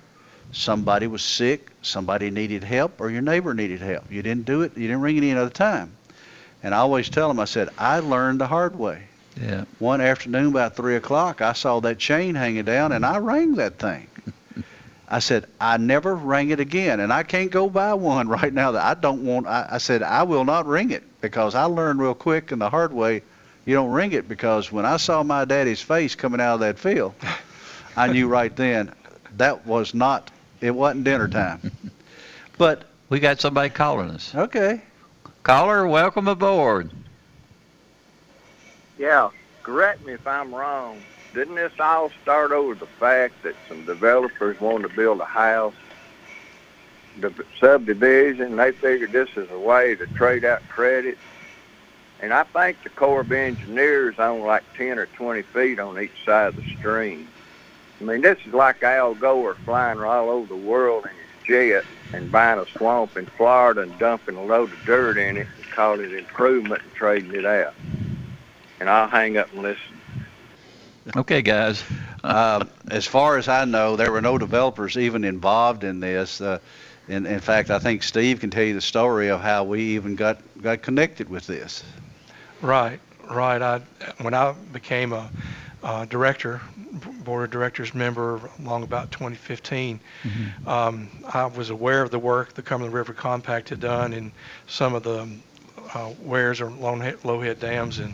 somebody was sick, somebody needed help, or your neighbor needed help. You didn't do it, you didn't ring it any other time. And I always tell them, I said, I learned the hard way. Yeah. One afternoon about three o'clock, I saw that chain hanging down, and I rang that thing. I said, I never rang it again, and I can't go buy one right now that I don't want. I, I said, I will not ring it because I learned real quick and the hard way, you don't ring it because when I saw my daddy's face coming out of that field, I knew right then that was not, it wasn't dinner time. But we got somebody calling us. Okay. Caller, welcome aboard. Yeah, correct me if I'm wrong. Didn't this all start over the fact that some developers wanted to build a house the subdivision? They figured this is a way to trade out credit. And I think the Corps of Engineers own like 10 or 20 feet on each side of the stream. I mean, this is like Al Gore flying all over the world in his jet and buying a swamp in Florida and dumping a load of dirt in it and calling it improvement and trading it out. And I'll hang up and listen. Okay, guys. Uh, as far as I know, there were no developers even involved in this. Uh, in, in fact, I think Steve can tell you the story of how we even got, got connected with this. Right, right. I when I became a uh, director, board of directors member along about 2015, mm-hmm. um, I was aware of the work the Cumberland River Compact had done in some of the uh, weirs or low head dams in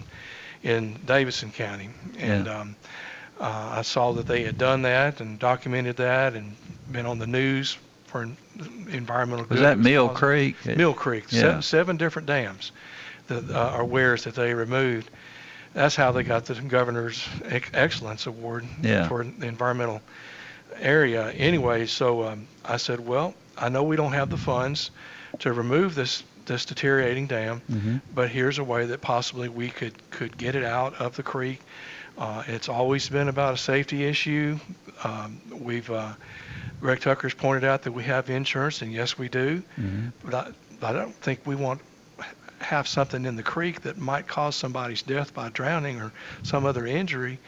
in Davidson County, and yeah. um, uh, I saw that they had done that and documented that and been on the news for environmental. Was that Mill Creek? Mill Creek, yeah. seven, seven different dams that uh, are weirs that they removed. That's how they got the governor's ex- excellence award yeah. for the environmental area. Anyway, so um, I said, well, I know we don't have the funds to remove this this deteriorating dam, mm-hmm. but here's a way that possibly we could could get it out of the creek. Uh, it's always been about a safety issue. Um, we've uh, Greg Tucker's pointed out that we have insurance, and yes, we do. Mm-hmm. But I, I don't think we want have something in the creek that might cause somebody's death by drowning or some other injury,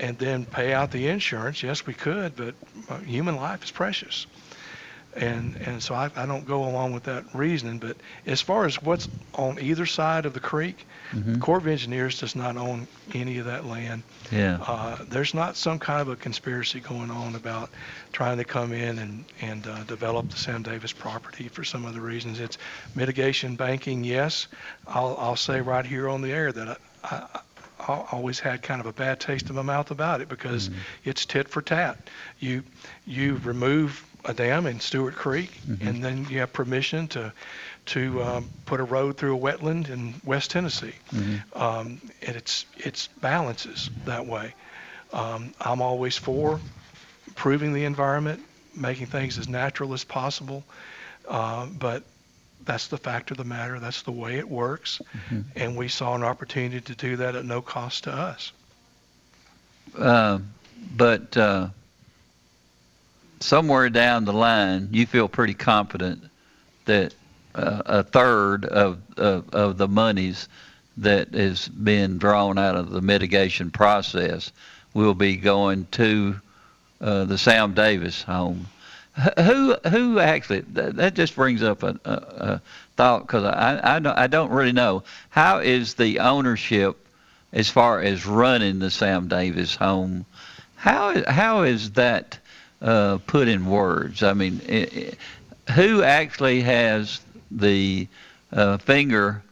and then pay out the insurance. Yes, we could, but uh, human life is precious and and so I, I don't go along with that reasoning. But as far as what's on either side of the creek, mm-hmm. the Corps of Engineers does not own any of that land. Yeah. Uh, there's not some kind of a conspiracy going on about trying to come in and and uh, develop the Sam Davis property for some other reasons. It's mitigation banking. Yes, I'll I'll say right here on the air that I, I I always had kind of a bad taste in my mouth about it because mm-hmm. it's tit for tat. You you remove a dam in Stewart Creek, mm-hmm. and then you have permission to to um, put a road through a wetland in West Tennessee. Mm-hmm. Um, and it's it's balances that way. Um, I'm always for improving the environment, making things as natural as possible, uh, but that's the fact of the matter. That's the way it works, mm-hmm. and we saw an opportunity to do that at no cost to us. Uh, but uh, somewhere down the line, you feel pretty confident that uh, a third of, of of the monies that is being drawn out of the mitigation process will be going to uh, the Sam Davis home. Who who actually that, that just brings up a, a, a thought because I I don't, I don't really know how is the ownership as far as running the Sam Davis home. How how is that uh, put in words. I mean, it, it, who actually has the uh, finger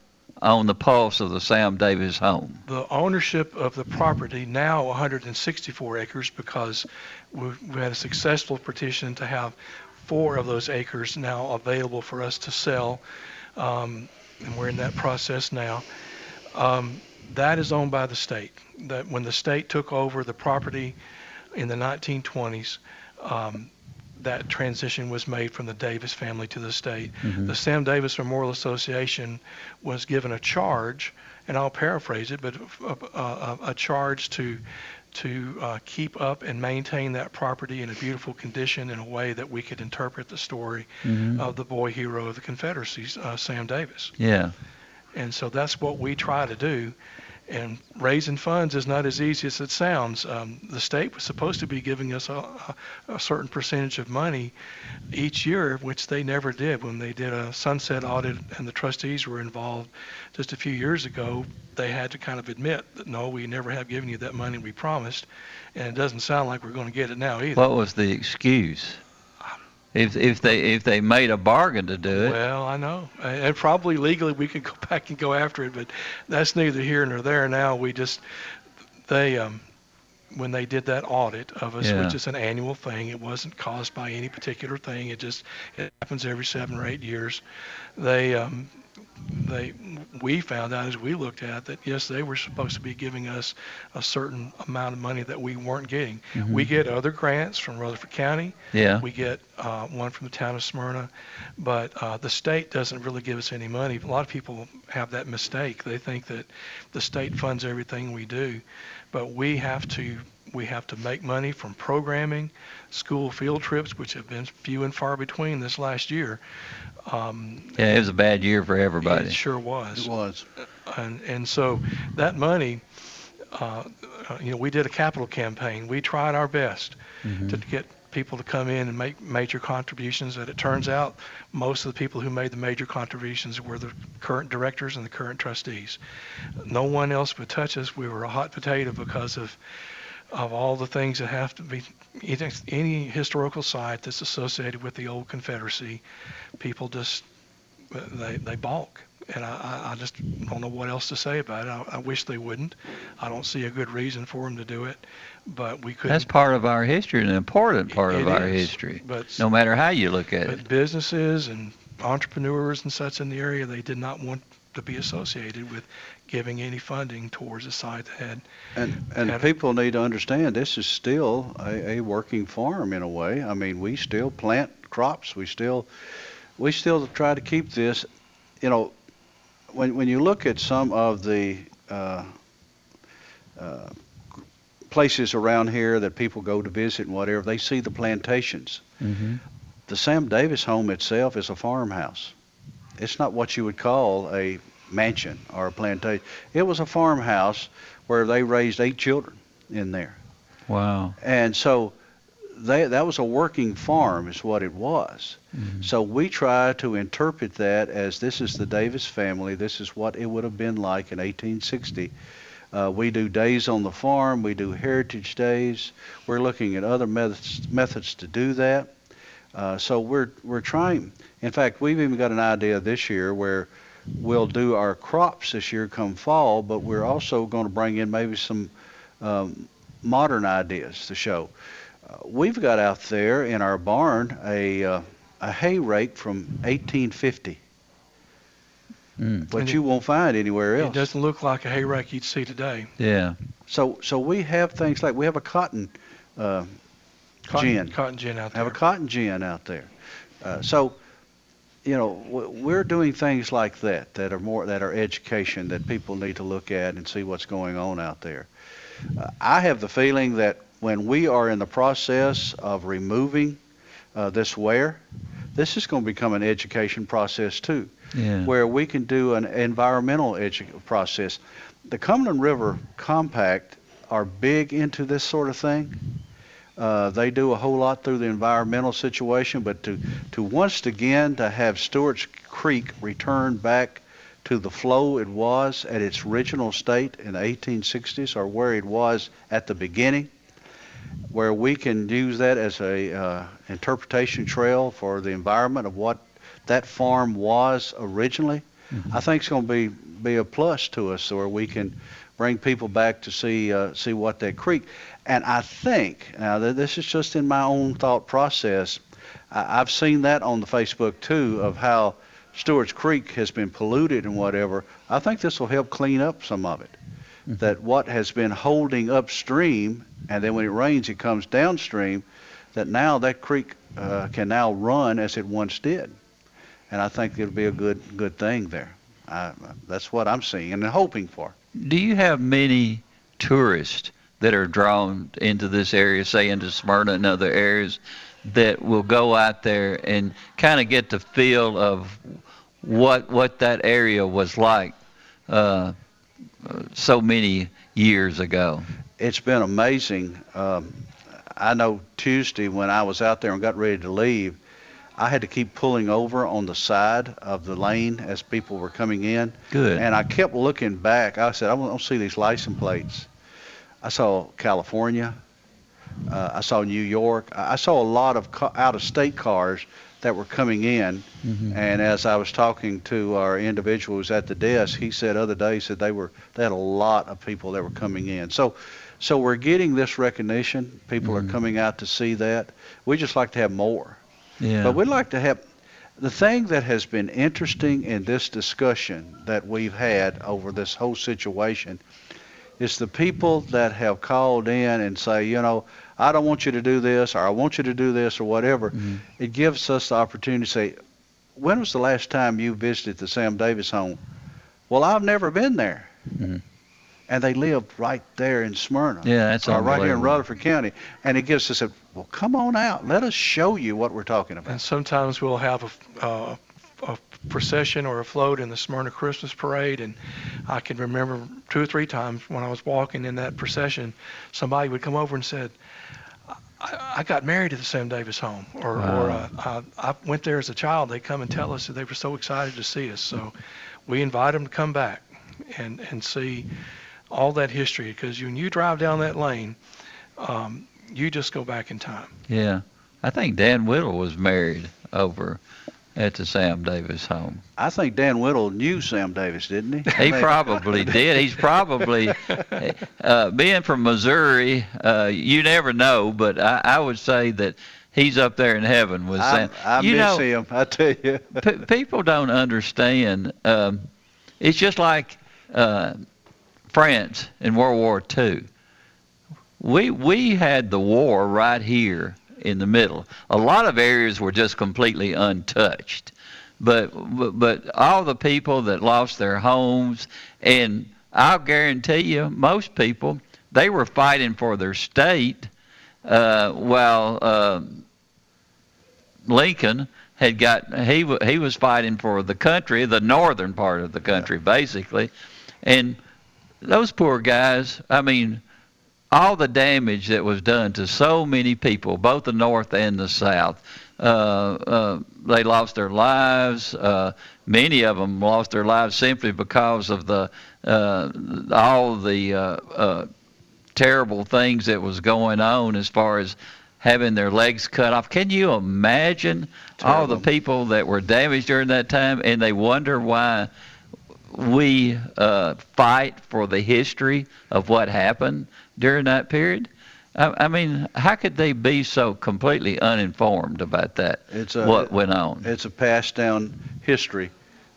on the pulse of the Sam Davis home? The ownership of the property now 164 acres because we've, we had a successful petition to have four of those acres now available for us to sell, um, and we're in that process now. Um, that is owned by the state. That when the state took over the property in the 1920s, um, that transition was made from the Davis family to the state. Mm-hmm. The Sam Davis Memorial Association was given a charge, and I'll paraphrase it, but a, a, a charge to to uh, keep up and maintain that property in a beautiful condition in a way that we could interpret the story mm-hmm. of the boy hero of the Confederacy, uh, Sam Davis. Yeah. And so that's what we try to do. And raising funds is not as easy as it sounds. Um, the state was supposed to be giving us a, a, certain percentage of money each year, which they never did. When they did a sunset audit and the trustees were involved just a few years ago, they had to kind of admit that no, we never have given you that money we promised, and it doesn't sound like we're going to get it now either. What was the excuse? If if they if they made a bargain to do it, Well, I know, and probably legally we could go back and go after it, but that's neither here nor there. Now we just they um when they did that audit of us, Yeah. which is an annual thing, it wasn't caused by any particular thing. It just it happens every seven or eight years. They um they we found out as we looked at that yes they were supposed to be giving us a certain amount of money that we weren't getting. Mhm. we get other grants from rutherford county. Yeah. we get uh, one from the town of smyrna but uh, the state doesn't really give us any money. A lot of people have that mistake. They think that the state funds everything we do but we have to we have to make money from programming school field trips which have been few and far between this last year um, yeah, it was a bad year for everybody. it sure was. It was. And and so that money, uh, uh, you know, we did a capital campaign. We tried our best Mm-hmm. to get people to come in and make major contributions. And it turns out most of the people who made the major contributions were the current directors and the current trustees. No one else would touch us. We were a hot potato because of of all the things that have to be any, historical site that's associated with the old Confederacy, people just they they balk, and I, I- just don't know what else to say about it. I, I wish they wouldn't. I don't see a good reason for them to do it, but we couldn't. That's part of our history, an important part of our is, history. but- no matter how you look at it. Businesses and entrepreneurs and such in the area, they did not want to be associated with giving any funding towards a site that had And and had- people need to understand this is still a, a working farm in a way. I mean, we still plant crops. We still we still try to keep this. You know, when when you look at some of the uh, uh, places around here that people go to visit and whatever, they see the plantations. Mm-hmm. The Sam Davis home itself is a farmhouse. It's not what you would call a mansion or a plantation. It was a farmhouse where they raised eight children in there. Wow. And so they, that was a working farm is what it was. So we try to interpret that as this is the Davis family. This is what it would have been like in 1860. Uh, we do days on the farm. We do heritage days. We're looking at other methods, methods to do that. Uh, so we're we're trying. In fact, we've even got an idea this year where we'll do our crops this year come fall, but we're also going to bring in maybe some um, modern ideas to show. Uh, we've got out there in our barn a uh, a hay rake from 1850, Mm. which you won't find anywhere else. It doesn't look like a hay rake you'd see today. Yeah. So so we have things like we have a cotton uh, Cotton, gin. cotton gin out there. have a cotton gin out there. Uh, so, you know, we're doing things like that that are more that are education that people need to look at and see what's going on out there. Uh, I have the feeling that when we are in the process of removing uh, this weir, this is going to become an education process too, Yeah. where we can do an environmental edu- process. The Cumberland River Compact are big into this sort of thing. Uh, they do a whole lot through the environmental situation, but to, to once again to have Stewart's Creek return back to the flow it was at its original state in the 1860s or where it was at the beginning, where we can use that as a uh, interpretation trail for the environment of what that farm was originally, I think it's going to be be a plus to us, where we can bring people back to see uh, see what that creek. And I think now th- this is just in my own thought process. I, I've seen that on the Facebook too of how Stewart's Creek has been polluted and whatever. I think this will help clean up some of it. That what has been holding upstream, and then when it rains, it comes downstream. That now that creek uh, can now run as it once did, and I think it'll be a good good thing there. I, that's what I'm seeing and hoping for. Do you have many tourists that are drawn into this area, say into Smyrna and other areas, that will go out there and kind of get the feel of what what that area was like? Uh, uh, so many years ago. It's been amazing. Um, I know Tuesday when I was out there and got ready to leave, I had to keep pulling over on the side of the lane as people were coming in. Good. And I kept looking back. I said, I don't see these license plates. I saw California. Uh, I saw New York. I saw a lot of ca- out-of-state cars that were coming in. Mm-hmm. And as I was talking to our individual who's at the desk, he said other day he said they were they had a lot of people that were coming in. So so we're getting this recognition. People Mm-hmm. are coming out to see that. We just like to have more. Yeah. But we'd like to have the thing that has been interesting in this discussion that we've had over this whole situation is the people that have called in and say, you know, I don't want you to do this or I want you to do this or whatever. Mm-hmm. It gives us the opportunity to say, when was the last time you visited the Sam Davis home? Well, I've never been there. Mm-hmm. And they lived right there in Smyrna. Yeah, that's or right here in. Rutherford County. And it gives us a, well, come on out. Let us show you what we're talking about. And sometimes we'll have a, uh, a procession or a float in the Smyrna Christmas Parade, and I can remember two or three times when I was walking in that procession, somebody would come over and said, I, I got married at the Sam Davis home, or, or uh, I, I went there as a child. They come and tell us that they were so excited to see us. So we invite them to come back and, and see all that history, because when you drive down that lane, um, you just go back in time. Yeah. I think Dan Whittle was married over at the Sam Davis home. I think Dan Whittle knew Sam Davis, didn't he? He probably did. He's probably, uh, being from Missouri, uh, you never know, but I, I would say that he's up there in heaven with I, Sam. I you miss know, him, I tell you. P- people don't understand. Um, it's just like uh, France in World War II. We we had the war right here in the middle. A lot of areas were just completely untouched, but but, but all the people that lost their homes, and I'll guarantee you, most people they were fighting for their state, uh, while. Uh, Lincoln had got he he was fighting for the country, the northern part of the country, basically, and those poor guys. I mean, all the damage that was done to so many people, both the north and the south. Uh, uh, they lost their lives. Uh, many of them lost their lives simply because of the uh, all the uh, uh, terrible things that was going on as far as having their legs cut off. Can you imagine all the people that were damaged during that time and they wonder why we uh, fight for the history of what happened during that period? I, I mean, how could they be so completely uninformed about that? It's a, what went on? It's a passed down history.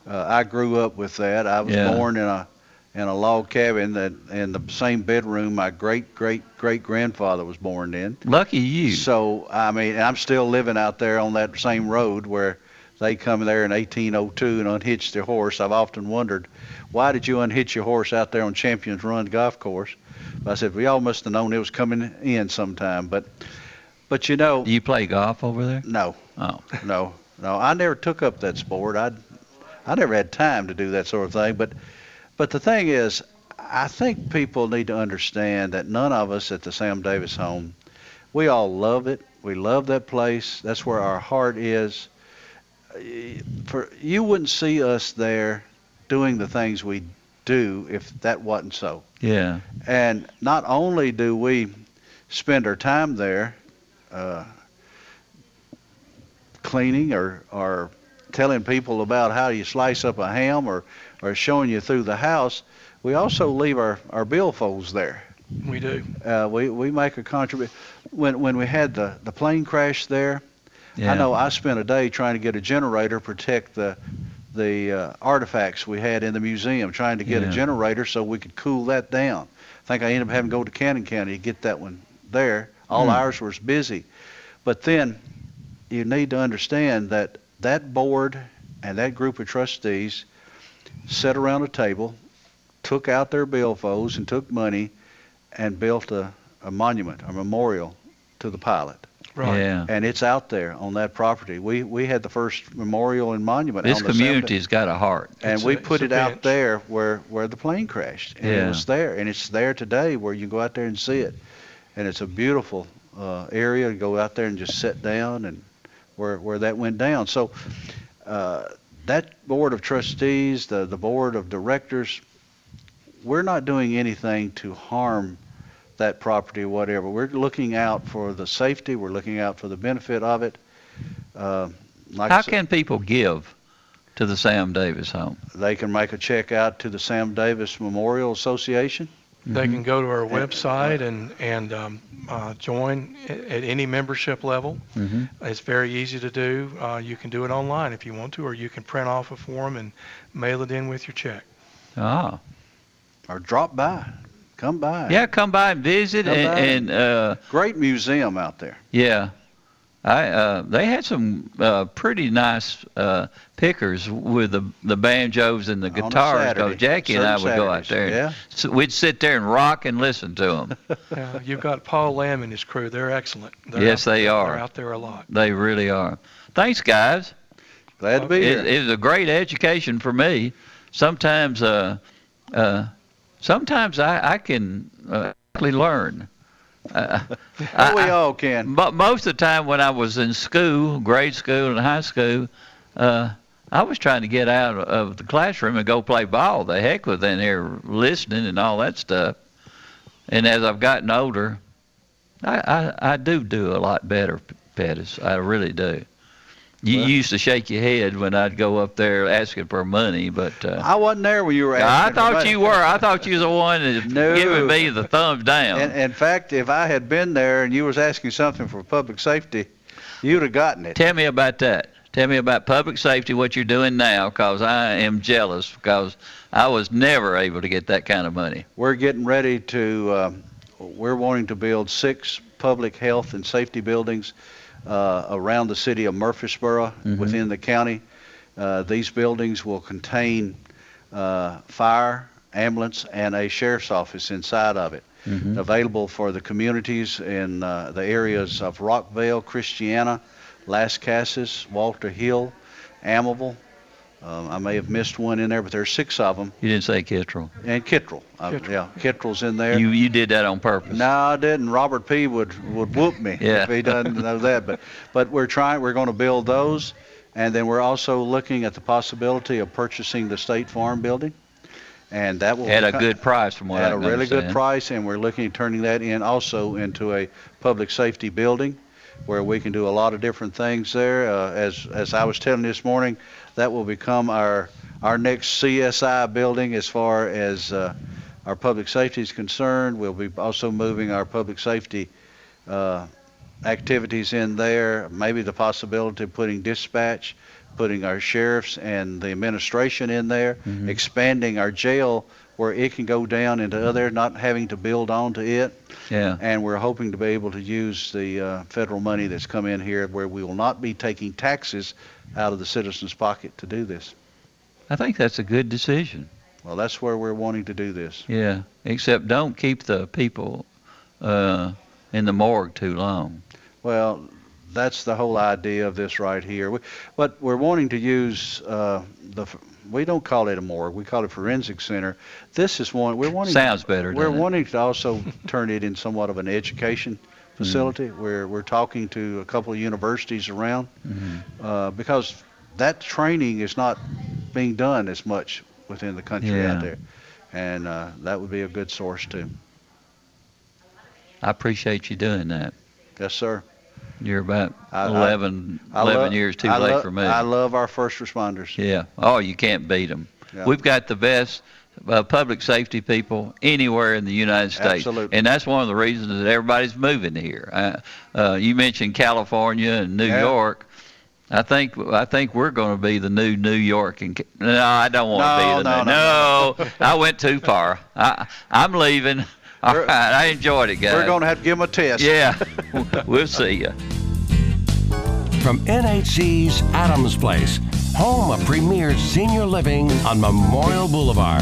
Uh, I grew up with that. I was Yeah. born in a in a log cabin that in the same bedroom my great great great grandfather was born in. Lucky you. So I mean, I'm still living out there on that same road where they come there in 1802 and unhitched their horse. I've often wondered, why did you unhitch your horse out there on Champions Run golf course? But I said, we all must have known it was coming in sometime. But, but you know, Do you play golf over there? no, Oh. no, no. I never took up that sport. I, I never had time to do that sort of thing. But, but the thing is, I think people need to understand that none of us at the Sam Davis home, we all love it. We love that place. That's where our heart is. For you wouldn't see us there doing the things we do if that wasn't so. Yeah. And not only do we spend our time there uh, cleaning or, or telling people about how you slice up a ham or, or showing you through the house, we also leave our, our billfolds there. We do. Uh, we, we make a contribution. When, when we had the, the plane crash there, Yeah. I know I spent a day trying to get a generator to protect the the uh, artifacts we had in the museum, trying to get Yeah. a generator so we could cool that down. I think I ended up having to go to Cannon County to get that one there. All Hmm. ours was busy. But then you need to understand that that board and that group of trustees sat around a table, took out their billfolds and took money and built a, a monument, a memorial to the pilot. Right. Yeah. And it's out there on that property. We we had the first memorial and monument. This on the community's got a heart. and It's we a- put it out there where where the plane crashed, and Yeah. it was there, and it's there today where you go out there and see it, and it's a beautiful uh, area to go out there and just sit down and where where that went down. So uh, that board of trustees, the the board of directors, we're not doing anything to harm that property or whatever. We're looking out for the safety. We're looking out for the benefit of it. Uh, like I How said- can people give to the Sam Davis home? they can make a check out to the Sam Davis Memorial Association. They Mm-hmm. can go to our website and, and um, uh, join at any membership level. Mm-hmm. It's very easy to do. Uh, you can do it online if you want to, or you can print off a form and mail it in with your check. Ah. Or drop by. Come by. Yeah, come by and visit, Come by. and, and uh, Great museum out there. yeah, I uh, they had some uh, pretty nice uh, pickers with the the banjos and the On a guitars. Saturday, Because Jackie and I certain would go out there. yeah. And so we'd sit there and rock and listen to them. Uh, you've got Paul Lamb and his crew. They're excellent. They're Yes, out- they are. They're out there a lot. they really are. Thanks, guys. Glad to be It, here. it was a great education for me. Sometimes, uh, uh, sometimes I, I can uh, learn. Uh, we all can. But most of the time when I was in school, grade school and high school, uh, I was trying to get out of the classroom and go play ball. The heck with in here listening and all that stuff. And as I've gotten older, I, I, I do do a lot better, Pettis. I really do. You Well- used to shake your head when I'd go up there asking for money, but uh, I wasn't there when you were I thought you were. I thought you was the one that No. giving me the thumbs down. In, in fact, if I had been there and you was asking something for public safety, you'd have gotten it. Tell me about that. Tell me about public safety, what you're doing now, because I am jealous because I was never able to get that kind of money. We're getting ready to, um, we're wanting to build six public health and safety buildings uh, around the city of Murfreesboro Mhm. within the county. Uh, These buildings will contain uh, fire, ambulance, and a sheriff's office inside of it. Mhm. Available for the communities in uh, the areas of Rockvale, Christiana, Lascassas, Walter Hill, Almaville. Um, I may have missed one in there, but there's six of them. You didn't say Kittrell. And Kittrell. Uh, Kittrell. yeah, Kittrell's in there. You you did that on purpose. No, I didn't. Robert P. would would whoop me Yeah. if he doesn't know that. But but we're trying. We're going to build those, and then we're also looking at the possibility of purchasing the State Farm building, and that will At a good price, from what I think. at I a can really good price, and we're looking at turning that in also into a public safety building, where we can do a lot of different things there. Uh, as as I was telling this morning, that will become our our next CSI building as far as uh, our public safety is concerned. We'll be also moving our public safety uh, activities in there. Maybe the possibility of putting dispatch, putting our sheriffs and the administration in there, Mhm. expanding our jail where it can go down into other, not having to build onto it. Yeah. And we're hoping to be able to use the uh, federal money that's come in here where we will not be taking taxes out of the citizens' pocket to do this. I think that's a good decision. Well, that's where we're wanting to do this. Yeah. Except don't keep the people uh, in the morgue too long. Well, that's the whole idea of this right here. We, but we're wanting to use uh, the. We don't call it a morgue. We call it forensic center. This is one. We're wanting. Sounds better, We're doesn't it? wanting to also turn it in somewhat of an education facility. Where we're talking to a couple of universities around Mhm. uh, because that training is not being done as much within the country Yeah. out there, and uh, that would be a good source too. I appreciate you doing that. Yes, sir. You're about I- I- 11, I 11 love- years too I late lo- for me. I love our first responders. Yeah. Oh, you can't beat them. Yeah. We've got the best uh, public safety people anywhere in the United States. Absolutely. And that's one of the reasons that everybody's moving here. Uh, uh, you mentioned California and New Yeah. York. I think I think we're going to be the new New York. And no, I don't want to be the no, new. no, no, I went too far. I, I'm leaving. All We're- right, I enjoyed it, guys. We're going to have to give them a test. Yeah, we'll see you. From NHC's Adams Place, home of premier senior living on Memorial Boulevard.